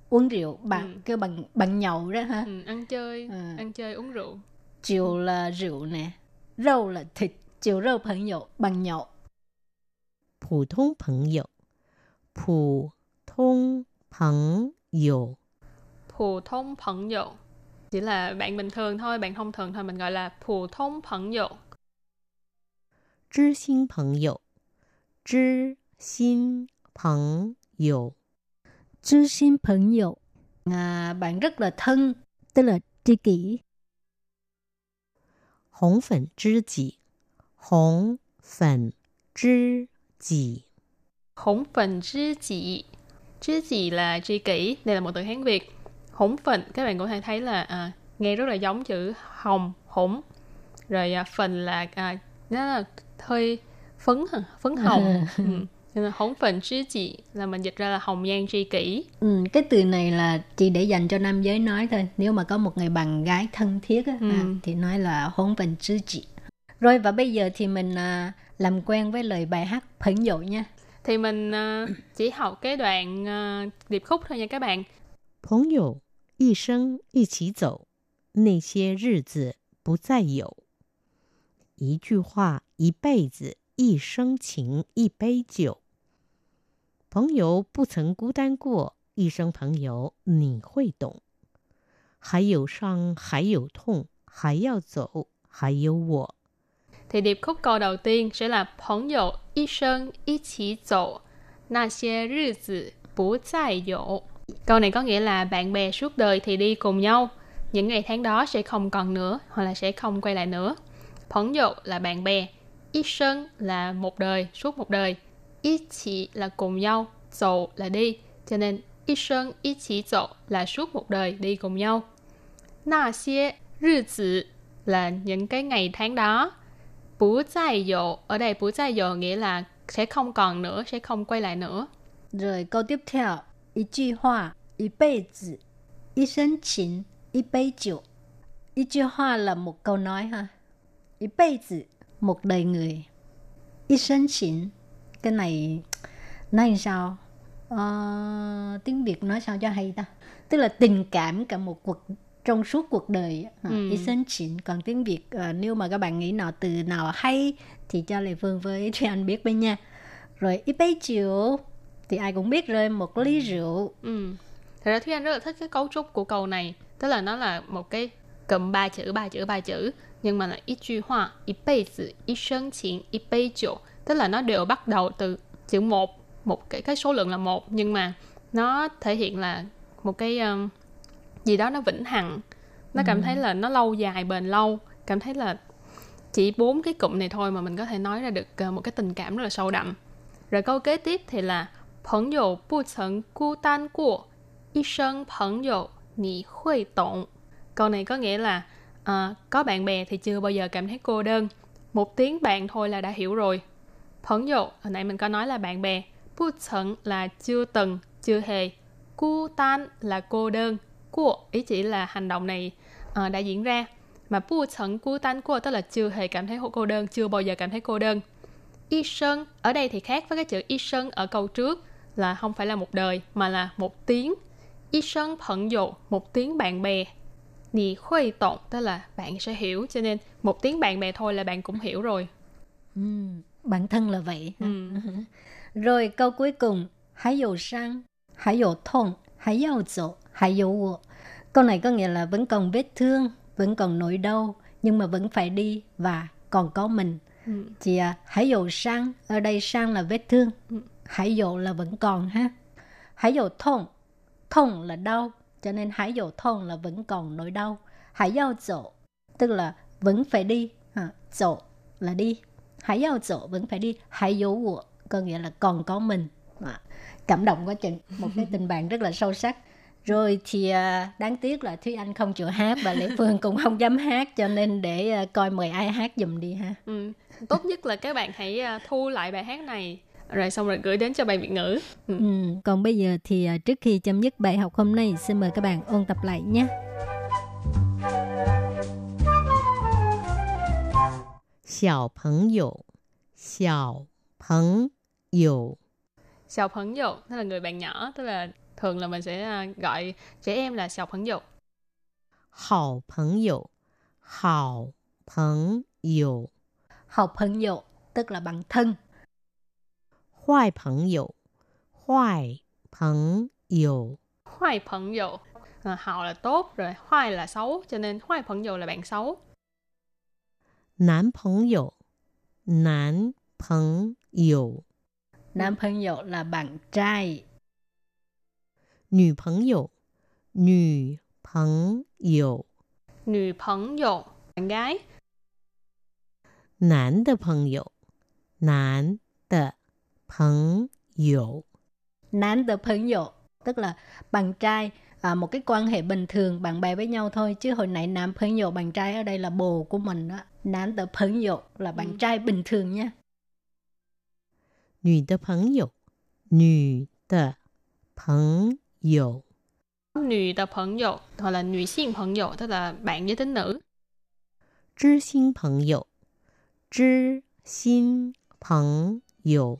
uống rượu bạn ừ. kêu bằng bằng nhậu đó ha ừ, ăn chơi ừ. ăn chơi uống rượu chiều là rượu nè râu là thịt chiều râu phận dụ bằng nhậu phổ thông phận dụ phổ thông phận dụ phổ thông phận dụ chỉ là bạn bình thường thôi bạn thông thường thôi mình gọi là phổ thông phận dụ 知心朋友，知心朋友，知心朋友 à, bạn rất là thân, tức là tri kỷ. 红粉知己，红粉知己，红粉知己，知己 là tri kỷ, đây là một từ Hán Việt. Hỗn phình các bạn cũng thể thấy là à, nghe rất là giống chữ hồng hỗn rồi à, phình là à, nó là hơi phấn phấn hồng [laughs] ừ. Nên là hỗn phình trí chị là mình dịch ra là hồng nhan tri kỷ. Ừ, cái từ này là chỉ để dành cho nam giới nói thôi. Nếu mà có một người bạn gái thân thiết á, ừ. à, thì nói là hỗn phình trí chị. Rồi và bây giờ thì mình à, làm quen với lời bài hát phẫn dụ nha. Thì mình à, chỉ học cái đoạn à, điệp khúc thôi nha các bạn. 朋友一生一起走，那些日子不再有。一句话，一辈子，一生情，一杯酒。朋友不曾孤单过，一生朋友你会懂。还有伤，还有痛，还要走，还有我。thì điệp khúc câu đầu tiên sẽ là 朋友一生一起走，那些日子不再有。Câu này có nghĩa là bạn bè suốt đời thì đi cùng nhau, những ngày tháng đó sẽ không còn nữa hoặc là sẽ không quay lại nữa. Phóng dụ là bạn bè, ít sân là một đời, suốt một đời, ít chỉ là cùng nhau, dậu là đi, cho nên ít sân ít chỉ dậu là suốt một đời đi cùng nhau. Na xie rư tử là những cái ngày tháng đó. Bú zai dậu, ở đây bú zai dậu nghĩa là sẽ không còn nữa, sẽ không quay lại nữa. Rồi câu tiếp theo, 一句话，一辈子，一生情，一杯酒。一句话 là một câu nói ha. 一辈子 một đời người. 一生情 cái này nói sao? Ờ, tiếng Việt nói sao cho hay ta? Tức là tình cảm cả một cuộc trong suốt cuộc đời ừ. ý sinh chỉnh còn tiếng việt uh, nếu mà các bạn nghĩ nào từ nào hay thì cho lệ phương với thúy anh biết bên nha rồi ít bấy chiều thì ai cũng biết rồi một ly rượu. Ừ. thật ra thúy anh rất là thích cái cấu trúc của câu này. Tức là nó là một cái cụm ba chữ ba chữ ba chữ nhưng mà là ít 句 hoa ít bấy tử ít sinh chỉnh ít bấy rượu tức là nó đều bắt đầu từ chữ một một cái cái số lượng là một nhưng mà nó thể hiện là một cái um, gì đó nó vĩnh hằng. Nó cảm ừ. thấy là nó lâu dài bền lâu. Cảm thấy là chỉ bốn cái cụm này thôi mà mình có thể nói ra được ờ, một cái tình cảm rất là sâu đậm. Rồi câu kế tiếp thì là 朋友不曾孤单过一生朋友你会懂 câu này có nghĩa là uh, có bạn bè thì chưa bao giờ cảm thấy cô đơn một tiếng bạn thôi là đã hiểu rồi 朋友 hồi nãy mình có nói là bạn bè 不曾 là chưa từng chưa hề 孤单 là cô đơn của ý chỉ là hành động này uh, đã diễn ra mà bu chẳng孤单 của tức là chưa hề cảm thấy cô đơn chưa bao giờ cảm thấy cô đơn y sơn ở đây thì khác với cái chữ y sơn ở câu trước là không phải là một đời mà là một tiếng. Y sơn phận dụ một tiếng bạn bè. Nì khuây tộn tức là bạn sẽ hiểu cho nên một tiếng bạn bè thôi là bạn cũng hiểu rồi. Ừ, bản thân là vậy. Ừ. [laughs] rồi câu cuối cùng hãy dụ sang hãy dụ thông hãy dụ dỗ hãy dụ wo. Câu này có nghĩa là vẫn còn vết thương vẫn còn nỗi đau nhưng mà vẫn phải đi và còn có mình. Ừ. chị à, hãy dụ sang ở đây sang là vết thương. Ừ. Hải dụ là vẫn còn ha. Hải dụ thông. Thông là đau cho nên hải dụ thông là vẫn còn nỗi đau. Hải giao dỗ tức là vẫn phải đi. Ha. dỗ là đi. Hải giao dỗ vẫn phải đi. Hải dụ của có nghĩa là còn có mình. À, cảm động quá chừng. Một cái tình bạn rất là sâu sắc. Rồi thì à, đáng tiếc là Thúy Anh không chịu hát và Lễ Phương cũng không dám hát cho nên để à, coi mời ai hát dùm đi ha. Ừ. Tốt nhất là các bạn hãy à, thu lại bài hát này rồi xong rồi gửi đến cho bạn Việt ngữ. Ừ. Ừ. Còn bây giờ thì à, trước khi chấm dứt bài học hôm nay, xin mời các bạn ôn tập lại nhé. Xiao Peng Yu Xiao Peng Yu Xiao Peng Yu tức là người bạn nhỏ, tức là thường là mình sẽ à, gọi trẻ em là Xiao Peng Yu. Hào Peng Yu Hào Peng Yu Hào Peng Yu tức là bạn thân. Hoài phấn dụ, hoài phấn dụ. Hoài phấn dụ. À, hảo là tốt, rồi hoài là xấu, cho nên hoài phấn dụ là bạn xấu. Nam phấn dụ, nam phấn dụ. Nam phấn dụ là bạn trai. 女朋友，女朋友，女朋友 bạn gái. 男的朋友，男的 朋友，男的朋友 tức là bạn trai à, một cái quan hệ bình thường bạn bè với nhau thôi chứ hồi nãy nam朋友 bạn trai ở đây là bồ của mình đó nam的朋友 là bạn ừ. trai bình thường nha 女的朋友，女的朋 友 nữ 的朋友 hoặc là nữ sinh 朋友 tức là bạn giới tính nữ. 知心朋友，知心朋友，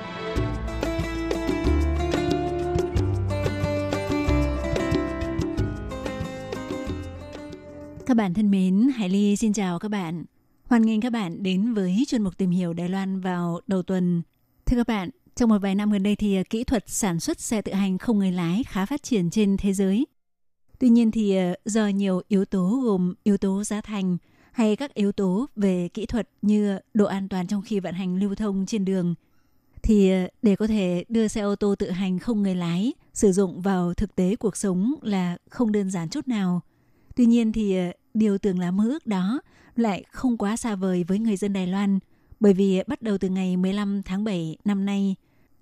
Bạn thân mến, Hải Ly xin chào các bạn. Hoan nghênh các bạn đến với chuyên mục tìm hiểu Đài Loan vào đầu tuần. Thưa các bạn, trong một vài năm gần đây thì à, kỹ thuật sản xuất xe tự hành không người lái khá phát triển trên thế giới. Tuy nhiên thì à, do nhiều yếu tố gồm yếu tố giá thành hay các yếu tố về kỹ thuật như độ an toàn trong khi vận hành lưu thông trên đường thì à, để có thể đưa xe ô tô tự hành không người lái sử dụng vào thực tế cuộc sống là không đơn giản chút nào. Tuy nhiên thì ờ, điều tưởng là mơ ước đó lại không quá xa vời với người dân Đài Loan bởi vì bắt đầu từ ngày 15 tháng 7 năm nay,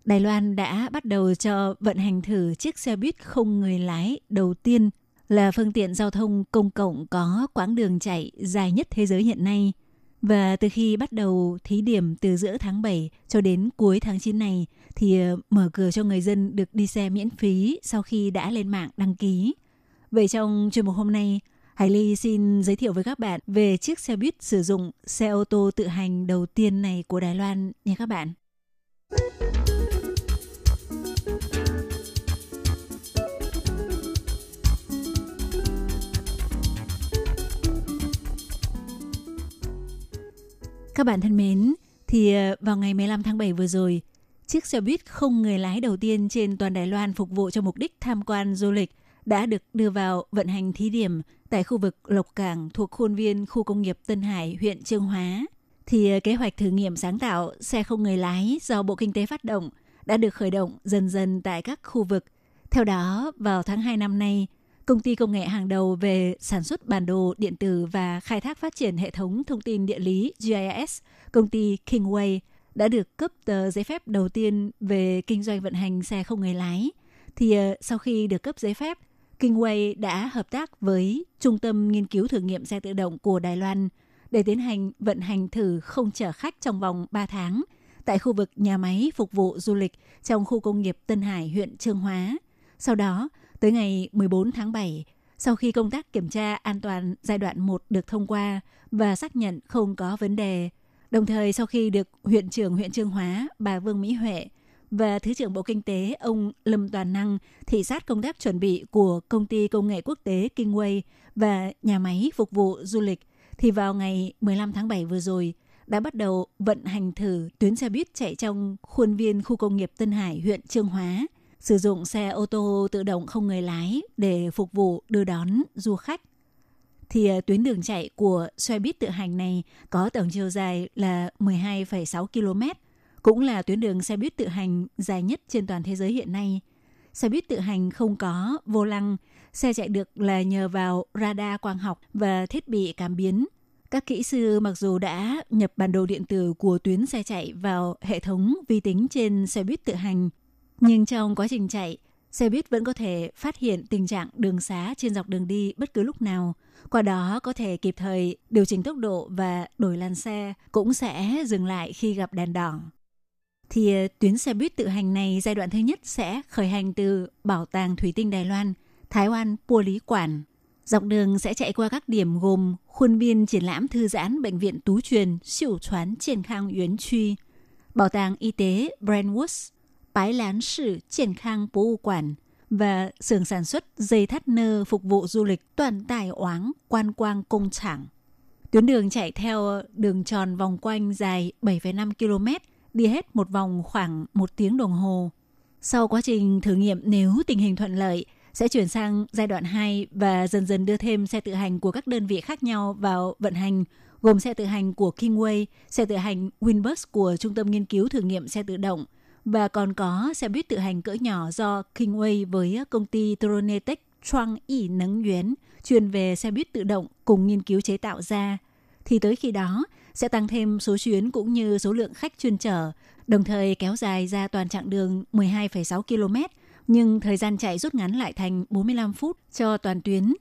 Đài Loan đã bắt đầu cho vận hành thử chiếc xe buýt không người lái đầu tiên là phương tiện giao thông công cộng có quãng đường chạy dài nhất thế giới hiện nay. Và từ khi bắt đầu thí điểm từ giữa tháng 7 cho đến cuối tháng 9 này thì ờ, mở cửa cho người dân được đi xe miễn phí sau khi đã lên mạng đăng ký. Vậy trong chuyên mục hôm nay, Hải Ly xin giới thiệu với các bạn về chiếc xe buýt sử dụng xe ô tô tự hành đầu tiên này của Đài Loan nha các bạn. Các bạn thân mến, thì ờ, vào ngày 15 tháng 7 vừa rồi, chiếc xe buýt không người lái đầu tiên trên toàn Đài Loan phục vụ cho mục đích tham quan du lịch đã được đưa vào vận hành thí điểm tại khu vực Lộc Cảng thuộc khuôn viên khu công nghiệp Tân Hải, huyện Trương Hóa. Thì ờ, kế hoạch thử nghiệm sáng tạo xe không người lái do Bộ Kinh tế phát động đã được khởi động dần dần tại các khu vực. Theo đó, vào tháng 2 năm nay, công ty công nghệ hàng đầu về sản xuất bản đồ điện tử và khai thác phát triển hệ thống thông tin địa lý GIS, công ty Kingway đã được cấp tờ giấy phép đầu tiên về kinh doanh vận hành xe không người lái. Thì ờ, sau khi được cấp giấy phép, Kingway đã hợp tác với Trung tâm Nghiên cứu Thử nghiệm xe tự động của Đài Loan để tiến hành vận hành thử không chở khách trong vòng 3 tháng tại khu vực nhà máy phục vụ du lịch trong khu công nghiệp Tân Hải, huyện Trương Hóa. Sau đó, tới ngày 14 tháng 7, sau khi công tác kiểm tra an toàn giai đoạn 1 được thông qua và xác nhận không có vấn đề, đồng thời sau khi được huyện trưởng huyện Trương Hóa bà Vương Mỹ Huệ và Thứ trưởng Bộ Kinh tế ông Lâm Toàn Năng thị sát công tác chuẩn bị của công ty công nghệ quốc tế Kingway và nhà máy phục vụ du lịch thì vào ngày 15 tháng 7 vừa rồi đã bắt đầu vận hành thử tuyến xe buýt chạy trong khuôn viên khu công nghiệp Tân Hải, huyện Trương Hóa, sử dụng xe ô tô tự động không người lái để phục vụ đưa đón du khách. Thì à, tuyến đường chạy của xe buýt tự hành này có tổng chiều dài là 12,6 km, cũng là tuyến đường xe buýt tự hành dài nhất trên toàn thế giới hiện nay. Xe buýt tự hành không có vô lăng, xe chạy được là nhờ vào radar quang học và thiết bị cảm biến. Các kỹ sư mặc dù đã nhập bản đồ điện tử của tuyến xe chạy vào hệ thống vi tính trên xe buýt tự hành, nhưng trong quá trình chạy, xe buýt vẫn có thể phát hiện tình trạng đường xá trên dọc đường đi bất cứ lúc nào. Qua đó có thể kịp thời điều chỉnh tốc độ và đổi làn xe, cũng sẽ dừng lại khi gặp đèn đỏ thì ờ, tuyến xe buýt tự hành này giai đoạn thứ nhất sẽ khởi hành từ Bảo tàng Thủy tinh Đài Loan, Thái Oan, Pua Lý Quản. Dọc đường sẽ chạy qua các điểm gồm khuôn viên triển lãm thư giãn Bệnh viện Tú Truyền, Siêu Choán Triển Khang Yến Truy, Bảo tàng Y tế Brandwoods, Bái Lán Sử Triển Khang Bố Quản và xưởng sản xuất dây thắt nơ phục vụ du lịch toàn tài oáng quan quang công trạng. Tuyến đường chạy theo đường tròn vòng quanh dài 7,5 km đi hết một vòng khoảng một tiếng đồng hồ. Sau quá trình thử nghiệm nếu tình hình thuận lợi, sẽ chuyển sang giai đoạn 2 và dần dần đưa thêm xe tự hành của các đơn vị khác nhau vào vận hành, gồm xe tự hành của Kingway, xe tự hành Winbus của Trung tâm Nghiên cứu Thử nghiệm xe tự động, và còn có xe buýt tự hành cỡ nhỏ do Kingway với công ty Tronetech Trang Y Nấng Yuán chuyên về xe buýt tự động cùng nghiên cứu chế tạo ra. Thì tới khi đó, sẽ tăng thêm số chuyến cũng như số lượng khách chuyên chở, đồng thời kéo dài ra toàn chặng đường 12,6 km, nhưng thời gian chạy rút ngắn lại thành 45 phút cho toàn tuyến.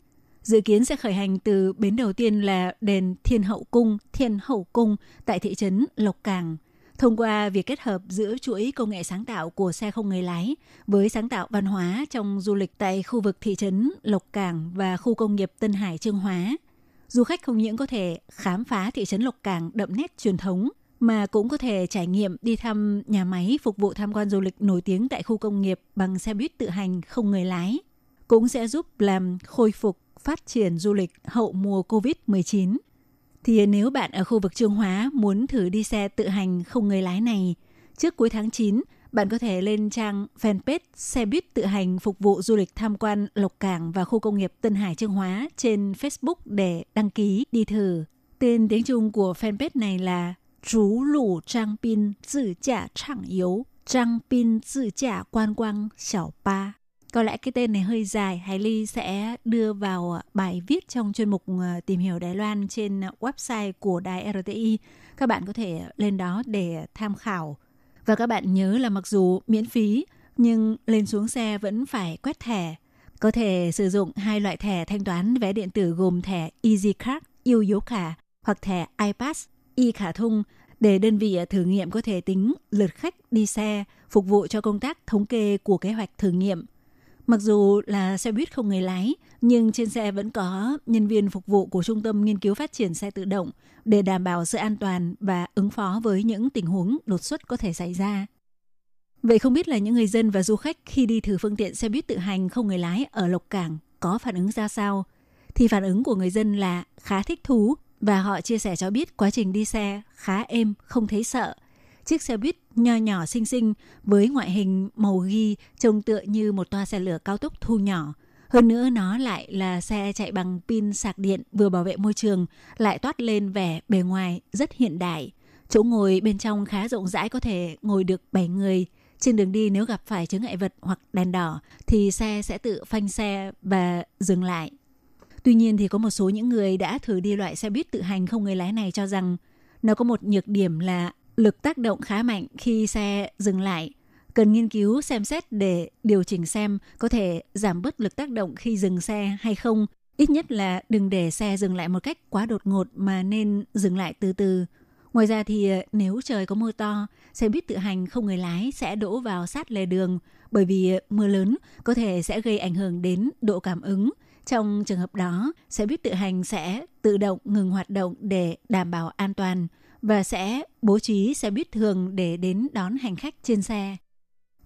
dự kiến sẽ khởi hành từ bến đầu tiên là đền Thiên Hậu Cung, Thiên Hậu Cung tại thị trấn Lộc Cảng. Thông qua việc kết hợp giữa chuỗi công nghệ sáng tạo của xe không người lái với sáng tạo văn hóa trong du lịch tại khu vực thị trấn Lộc Cảng và khu công nghiệp Tân Hải Trương Hóa, du khách không những có thể khám phá thị trấn Lộc Cảng đậm nét truyền thống mà cũng có thể trải nghiệm đi thăm nhà máy phục vụ tham quan du lịch nổi tiếng tại khu công nghiệp bằng xe buýt tự hành không người lái. Cũng sẽ giúp làm khôi phục phát triển du lịch hậu mùa Covid-19. Thì nếu bạn ở khu vực Trương Hóa muốn thử đi xe tự hành không người lái này, trước cuối tháng 9, bạn có thể lên trang fanpage xe buýt tự hành phục vụ du lịch tham quan Lộc Cảng và khu công nghiệp Tân Hải Trương Hóa trên Facebook để đăng ký đi thử. Tên tiếng Trung của fanpage này là Chú Lũ Trang pin Tự Trả Trạng Yếu Trang pin Tự Trả Quan Quang Xảo Ba. Có lẽ cái tên này hơi dài, Hải Ly sẽ đưa vào à, bài viết trong chuyên mục à, tìm hiểu Đài Loan trên à, website của đài RTI. Các bạn có thể lên đó để tham khảo. Và các bạn nhớ là mặc dù miễn phí, nhưng lên xuống xe vẫn phải quét thẻ. Có thể sử dụng hai loại thẻ thanh toán vé điện tử gồm thẻ EasyCard, yêu dấu khả hoặc thẻ iPass, y khả thung để đơn vị à, thử nghiệm có thể tính lượt khách đi xe, phục vụ cho công tác thống kê của kế hoạch thử nghiệm – Mặc dù là xe buýt không người lái, nhưng trên xe vẫn có nhân viên phục vụ của Trung tâm Nghiên cứu Phát triển xe tự động để đảm bảo sự an toàn và ứng phó với những tình huống đột xuất có thể xảy ra. Vậy không biết là những người dân và du khách khi đi thử phương tiện xe buýt tự hành không người lái ở Lộc Cảng có phản ứng ra sao? Thì phản ứng của người dân là khá thích thú và họ chia sẻ cho biết quá trình đi xe khá êm, không thấy sợ – chiếc xe buýt nho nhỏ xinh xinh với ngoại hình màu ghi trông tựa như một toa xe lửa cao tốc thu nhỏ. Hơn nữa nó lại là xe chạy bằng pin sạc điện vừa bảo vệ môi trường, lại toát lên vẻ bề ngoài rất hiện đại. Chỗ ngồi bên trong khá rộng rãi có thể ngồi được 7 người. Trên đường đi nếu gặp phải chướng ngại vật hoặc đèn đỏ thì xe sẽ tự phanh xe và dừng lại. Tuy nhiên thì có một số những người đã thử đi loại xe buýt tự hành không người lái này cho rằng nó có một nhược điểm là lực tác động khá mạnh khi xe dừng lại. Cần nghiên cứu xem xét để điều chỉnh xem có thể giảm bớt lực tác động khi dừng xe hay không. Ít nhất là đừng để xe dừng lại một cách quá đột ngột mà nên dừng lại từ từ. Ngoài ra thì ờ, nếu trời có mưa to, xe buýt tự hành không người lái sẽ đổ vào sát lề đường bởi vì ờ, mưa lớn có thể sẽ gây ảnh hưởng đến độ cảm ứng. Trong trường hợp đó, xe buýt tự hành sẽ tự động ngừng hoạt động để đảm bảo an toàn và sẽ bố trí xe buýt thường để đến đón hành khách trên xe.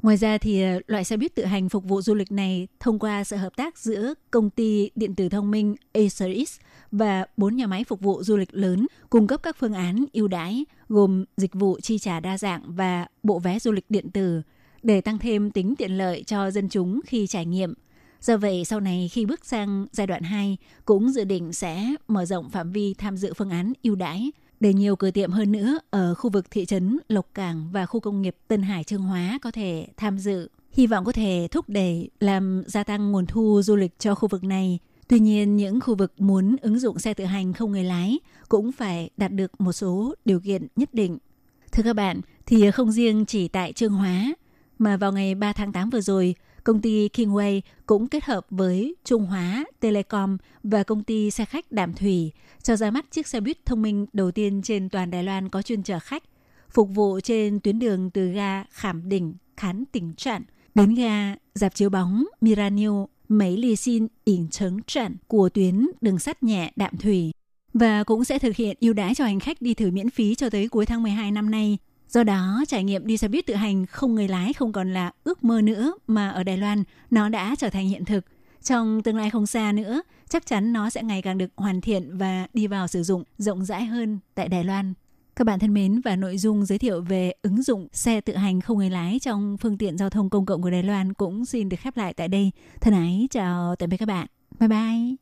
Ngoài ra thì ờ, loại xe buýt tự hành phục vụ du lịch này thông qua sự hợp tác giữa công ty điện tử thông minh Aceris và bốn nhà máy phục vụ du lịch lớn cung cấp các phương án ưu đãi gồm dịch vụ chi trả đa dạng và bộ vé du lịch điện tử để tăng thêm tính tiện lợi cho dân chúng khi trải nghiệm. Do vậy, sau này khi bước sang giai đoạn 2, cũng dự định sẽ mở rộng phạm vi tham dự phương án ưu đãi để nhiều cửa tiệm hơn nữa ở khu vực thị trấn Lộc Cảng và khu công nghiệp Tân Hải Trương Hóa có thể tham dự. Hy vọng có thể thúc đẩy làm gia tăng nguồn thu du lịch cho khu vực này. Tuy nhiên, những khu vực muốn ứng dụng xe tự hành không người lái cũng phải đạt được một số điều kiện nhất định. Thưa các bạn, thì không riêng chỉ tại Trương Hóa, mà vào ngày 3 tháng 8 vừa rồi, công ty Kingway cũng kết hợp với Trung Hóa Telecom và công ty xe khách Đàm Thủy cho ra mắt chiếc xe buýt thông minh đầu tiên trên toàn Đài Loan có chuyên chở khách, phục vụ trên tuyến đường từ ga Khảm Đỉnh, Khán Tỉnh Trạm đến ga dạp chiếu bóng Miranil, Mấy Lì Xin ỉn Trấn Trạm của tuyến đường sắt nhẹ Đạm Thủy và cũng sẽ thực hiện ưu đãi cho hành khách đi thử miễn phí cho tới cuối tháng 12 năm nay. Do đó, trải nghiệm đi xe buýt tự hành không người lái không còn là ước mơ nữa mà ở Đài Loan nó đã trở thành hiện thực. Trong tương lai không xa nữa, chắc chắn nó sẽ ngày càng được hoàn thiện và đi vào sử dụng rộng rãi hơn tại Đài Loan. Các bạn thân mến và nội dung giới thiệu về ứng dụng xe tự hành không người lái trong phương tiện giao thông công cộng của Đài Loan cũng xin được khép lại tại đây. Thân ái chào tạm biệt các bạn. Bye bye.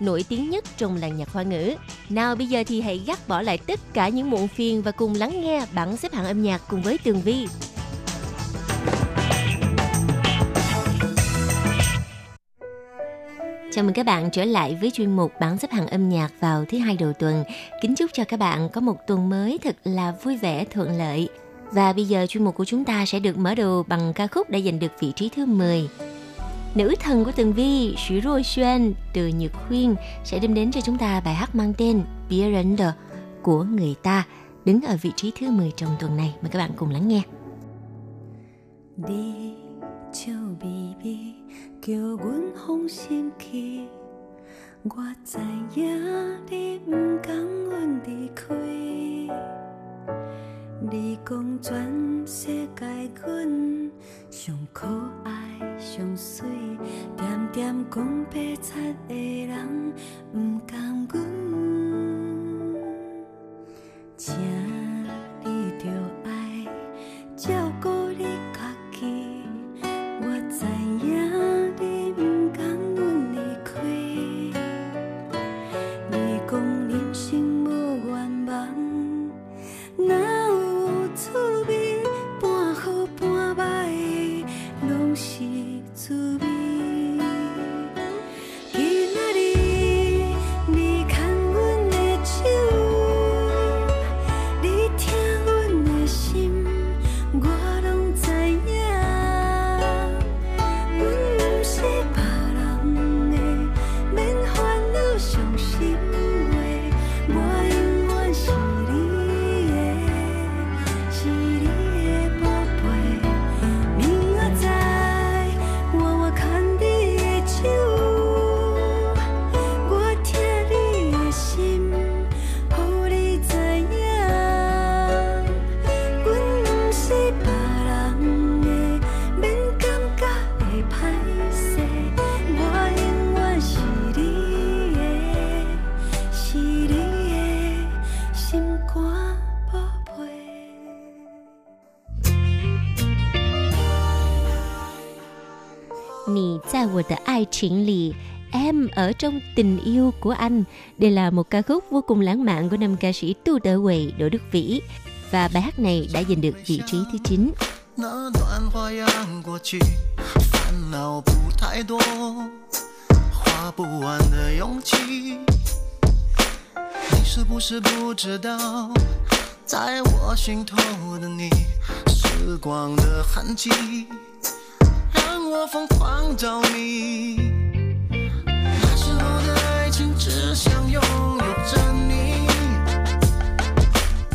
nổi tiếng nhất trong làng nhạc hoa ngữ. Nào bây giờ thì hãy gác bỏ lại tất cả những muộn phiền và cùng lắng nghe bảng xếp hạng âm nhạc cùng với Tường Vi. Chào mừng các bạn trở lại với chuyên mục bảng xếp hạng âm nhạc vào thứ hai đầu tuần. Kính chúc cho các bạn có một tuần mới thật là vui vẻ, thuận lợi. Và bây giờ chuyên mục của chúng ta sẽ được mở đầu bằng ca khúc đã giành được vị trí thứ 10. Nữ thần của Tường Vi, Xu Rô Xuân từ Nhược Khuyên sẽ đem đến cho chúng ta bài hát mang tên Bia Render của người ta đứng ở vị trí thứ 10 trong tuần này. Mời các bạn cùng lắng nghe. Đi chiều bì bì kiều quân hong xiêm kỳ qua dài giá đi cắn đi khuy 你讲全世界阮上可爱上水，点点讲白贼的人唔甘阮，我的爱情里 Em ở trong tình yêu của anh Đây là một ca khúc vô cùng lãng mạn của nam ca sĩ Tu Đỡ Quầy, Đỗ Đức Vĩ Và bài hát này đã giành được vị trí thứ 9那段花样过去，烦恼不太多，花不完的勇气。你是不是不知道，在我心头的你，时光的痕迹，让 我疯狂着迷。那时候的爱情只想拥有着你，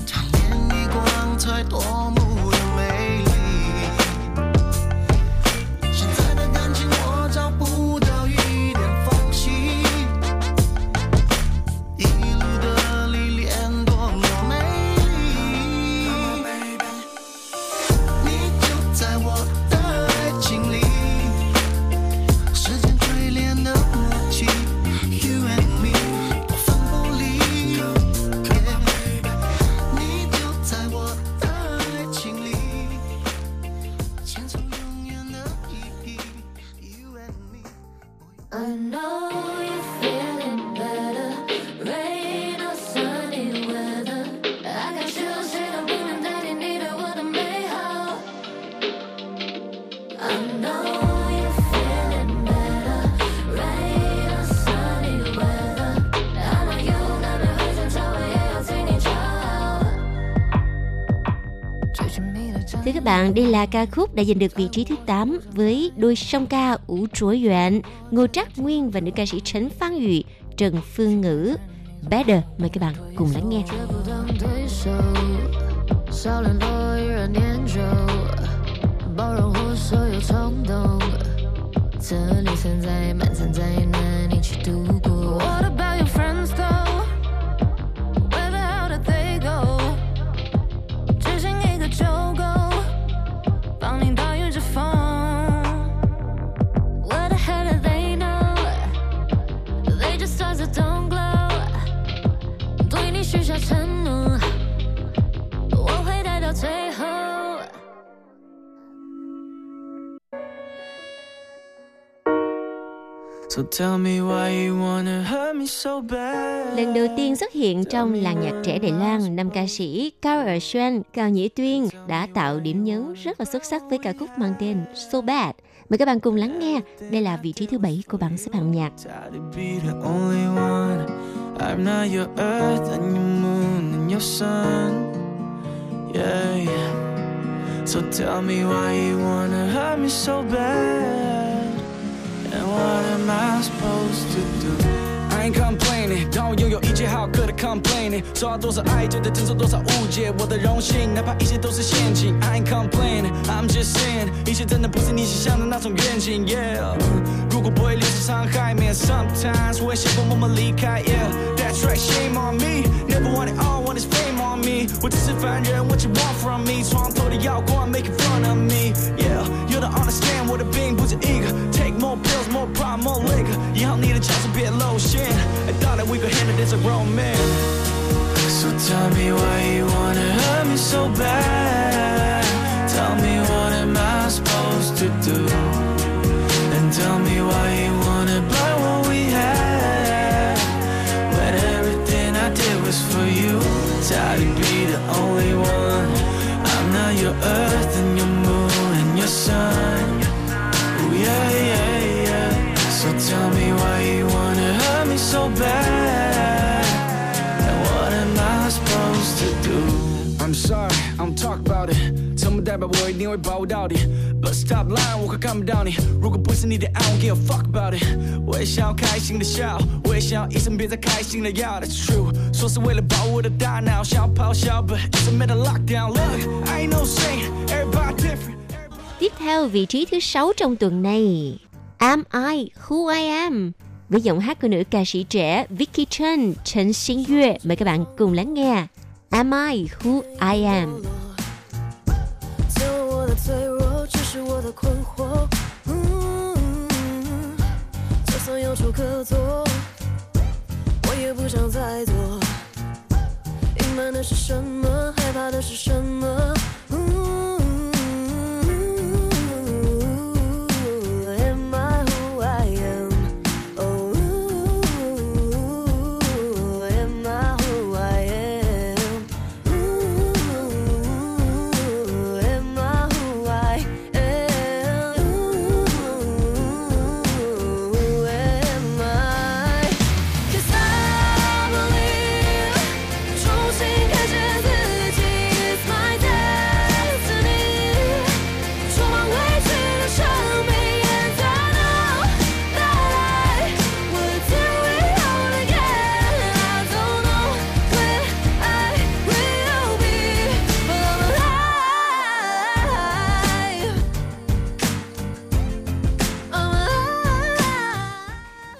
贪恋你光彩夺目 know các bạn, đây là ca khúc đã giành được vị trí thứ 8 với đôi song ca Ủ Trối Yuan, Ngô Trác Nguyên và nữ ca sĩ Trấn Phan Yu, Trần Phương Ngữ. Better, mời các bạn cùng lắng nghe. 绝不当对手，少联络依然念旧，包容或所有冲动，这里存在满残灾难一起度过。What about Lần đầu tiên xuất hiện trong làng nhạc trẻ Đài Loan, nam ca sĩ Cao Xuân, Cao Nhĩ Tuyên đã tạo điểm nhấn rất là xuất sắc với ca khúc mang tên So Bad. Mời các bạn cùng lắng nghe. Đây là vị trí thứ bảy của bảng xếp hạng nhạc. I'm not your earth and your moon and your sun. Yeah, yeah. So tell me why you wanna hurt me so bad. And what am I supposed to do? I ain't complaining，当我拥有一切好客的 complaining，受到多少爱就得承受多少误解，我的荣幸，哪怕一切都是陷阱。I ain't complaining，I'm just saying，一切真的不是你想象的那种愿景。Yeah，如果不会留下伤害，man sometimes 我会想过默默离开。Yeah，that's right，shame on me，never want it all，want is fame on me。我只是凡人，what you want from me？床头的耀光，making fun of me。 Grown man. So tell me why you wanna hurt me so bad. 从不代表我一定会把握到底。But stop lying，我快看不到你。如果不是你的爱，我 give a fuck about it。我也想要开心的笑，我也想要一生别再开心的药。That's true，说是为了保护我的大脑，想要咆哮，but it's a mental lockdown. Look, I ain't no saint，everybody different。 Tiếp theo vị trí thứ sáu trong tuần này, Am I Who I Am với giọng hát của nữ ca sĩ trẻ Vicky Chen, Trần Xin Yue. Mời các bạn cùng lắng nghe Am I Who I Am. 的困惑。嗯，就算有处可躲，我也不想再躲。隐瞒的是什么？害怕的是什么？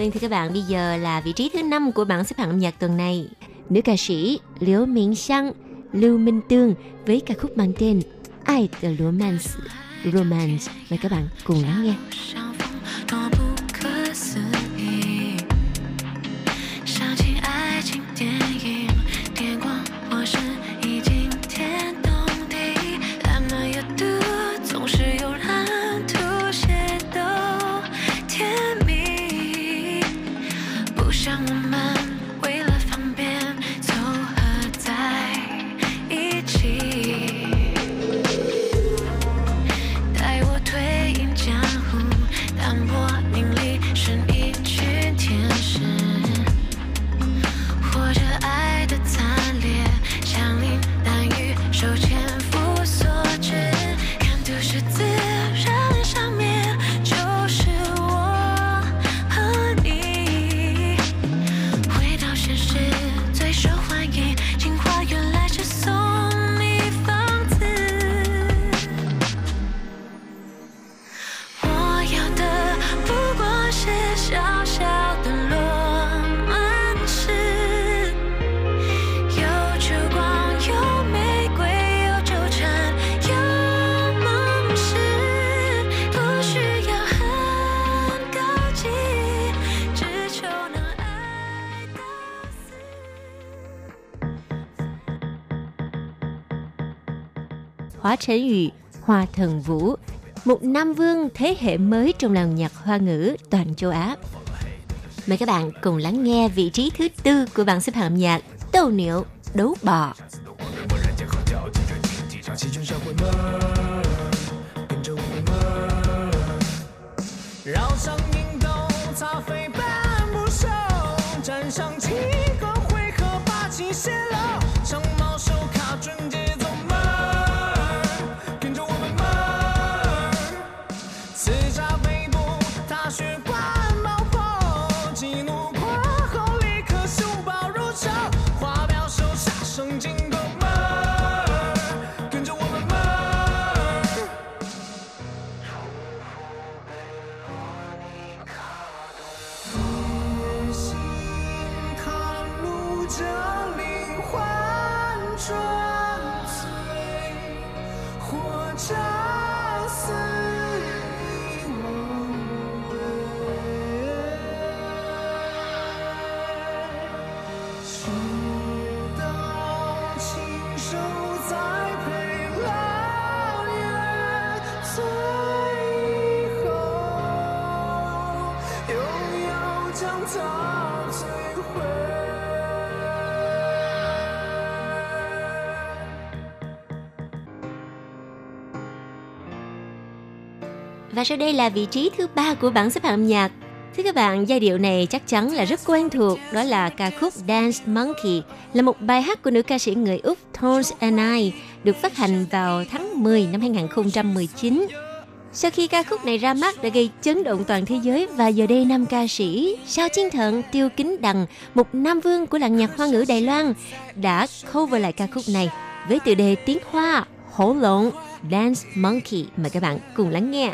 Vâng thưa các bạn, bây giờ là vị trí thứ năm của bảng xếp hạng âm nhạc tuần này. Nữ ca sĩ Liễu Minh Sang, Lưu Minh Tương với ca khúc mang tên Ai 的 Romance Romance. Mời các bạn cùng lắng nghe. Hóa Trấn Yu, Hoa Thần Vũ, một nam vương thế hệ mới trong làng nhạc hoa ngữ toàn châu Á. Mời các bạn cùng lắng nghe vị trí thứ tư của bảng xếp hạng âm nhạc Tâu Niệu Đấu Bò. 绕上银斗，擦飞半不熟，站上几个回合，把情泄 Và sau đây là vị trí thứ ba của bảng xếp hạng âm nhạc. Thưa các bạn, giai điệu này chắc chắn là rất quen thuộc, đó là ca khúc Dance Monkey, là một bài hát của nữ ca sĩ người Úc Tones and I, được phát hành vào tháng 10 năm 2019. Sau khi ca khúc này ra mắt đã gây chấn động toàn thế giới và giờ đây nam ca sĩ Sao Chiến Thận Tiêu Kính Đằng, một nam vương của làng nhạc hoa ngữ Đài Loan, đã cover lại ca khúc này với tựa đề tiếng Hoa hổ lộn Dance Monkey. Mời các bạn cùng lắng nghe.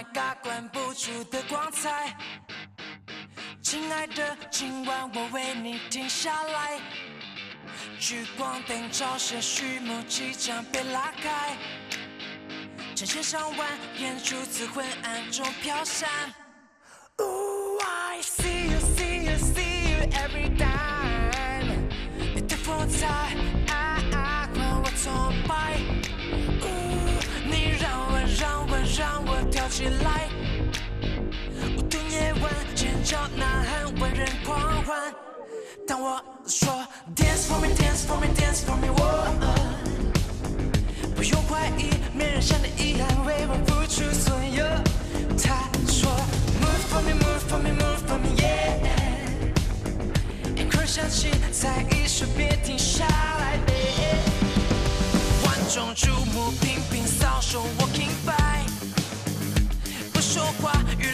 My god，关不住的光彩。亲爱的，今晚我为你停下来。聚光灯照射序幕即将被拉开，成千上万眼珠子昏暗中飘闪。Ooh, I see you, see you, see you every time。你的风采，啊啊，让我崇起来。无度夜晚，尖叫呐喊，万人狂欢。当我说 Dance for me, dance for me, dance for me，我不用怀疑，没人像你一样为我付出所有。他说 Move for me, move for me, move for me, yeah。音乐响起，再一首别停下来。万众瞩目，频频扫手，Walking by，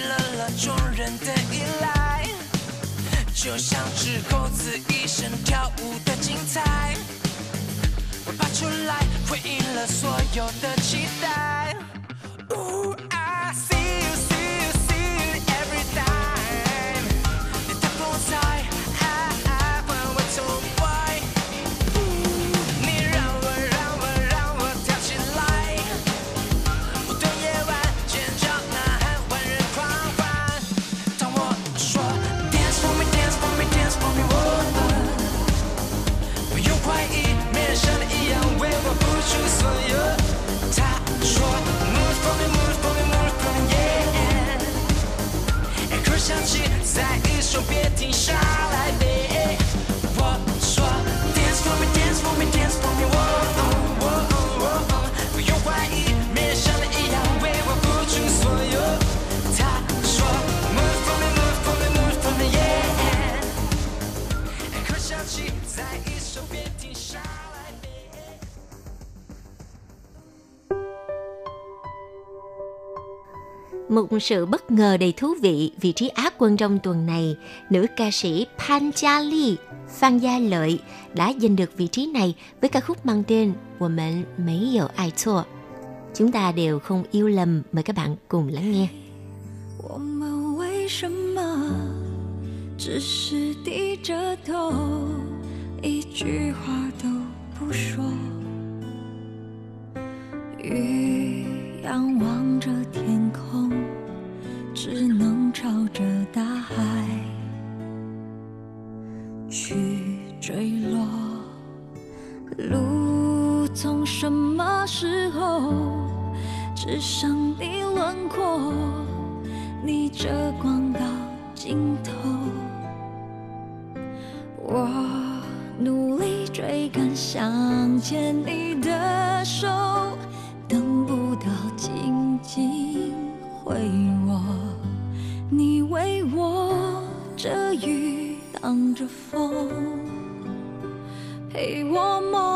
乐了众人的依赖，就像只猴子一生跳舞的精彩，我爬出来，回应了所有的期待。Ooh, I see you, see you, sự bất ngờ đầy thú vị vị trí Á quân trong tuần này, nữ ca sĩ Pan Gia Ly, Phan Gia Lợi đã giành được vị trí này với ca khúc mang tên Của mệnh mấy dầu ai thua. Chúng ta đều không yêu lầm, mời các bạn cùng lắng nghe. 我们为什么只是低着头，一句话都不说？鱼仰望着天空， 只能朝着大海去坠落路从什么时候只剩你轮廓逆着光到尽头我努力追赶想牵你的手给我梦，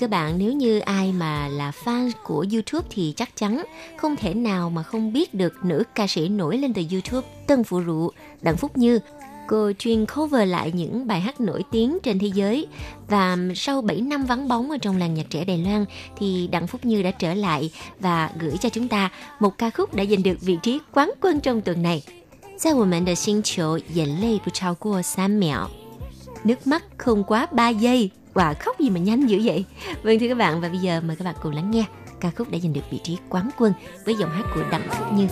các bạn, nếu như ai mà là fan của YouTube thì chắc chắn không thể nào mà không biết được nữ ca sĩ nổi lên từ YouTube Tân Phụ Rụ, Đặng Phúc Như. Cô chuyên cover lại những bài hát nổi tiếng trên thế giới và sau 7 năm vắng bóng ở trong làng nhạc trẻ Đài Loan thì Đặng Phúc Như đã trở lại và gửi cho chúng ta một ca khúc đã giành được vị trí quán quân trong tuần này. 在我们的星球，眼泪不超过三秒。nước mắt không quá 3 giây. Wow, khóc gì mà nhanh dữ vậy? Vâng thưa các bạn và bây giờ mời các bạn cùng lắng nghe ca khúc đã giành được vị trí quán quân với giọng hát của Đặng Phúc Như.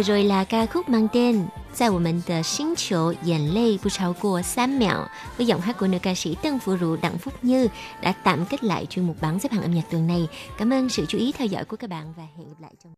vừa rồi là ca khúc mang tên Tại mình tờ sinh chiều dàn lê bu trao của Sam Mẹo với giọng hát của nữ ca sĩ Tân Phụ Rũ Đặng Phúc Như đã tạm kết lại chuyên mục bảng xếp hạng âm nhạc tuần này. Cảm ơn sự chú ý theo dõi của các bạn và hẹn gặp lại trong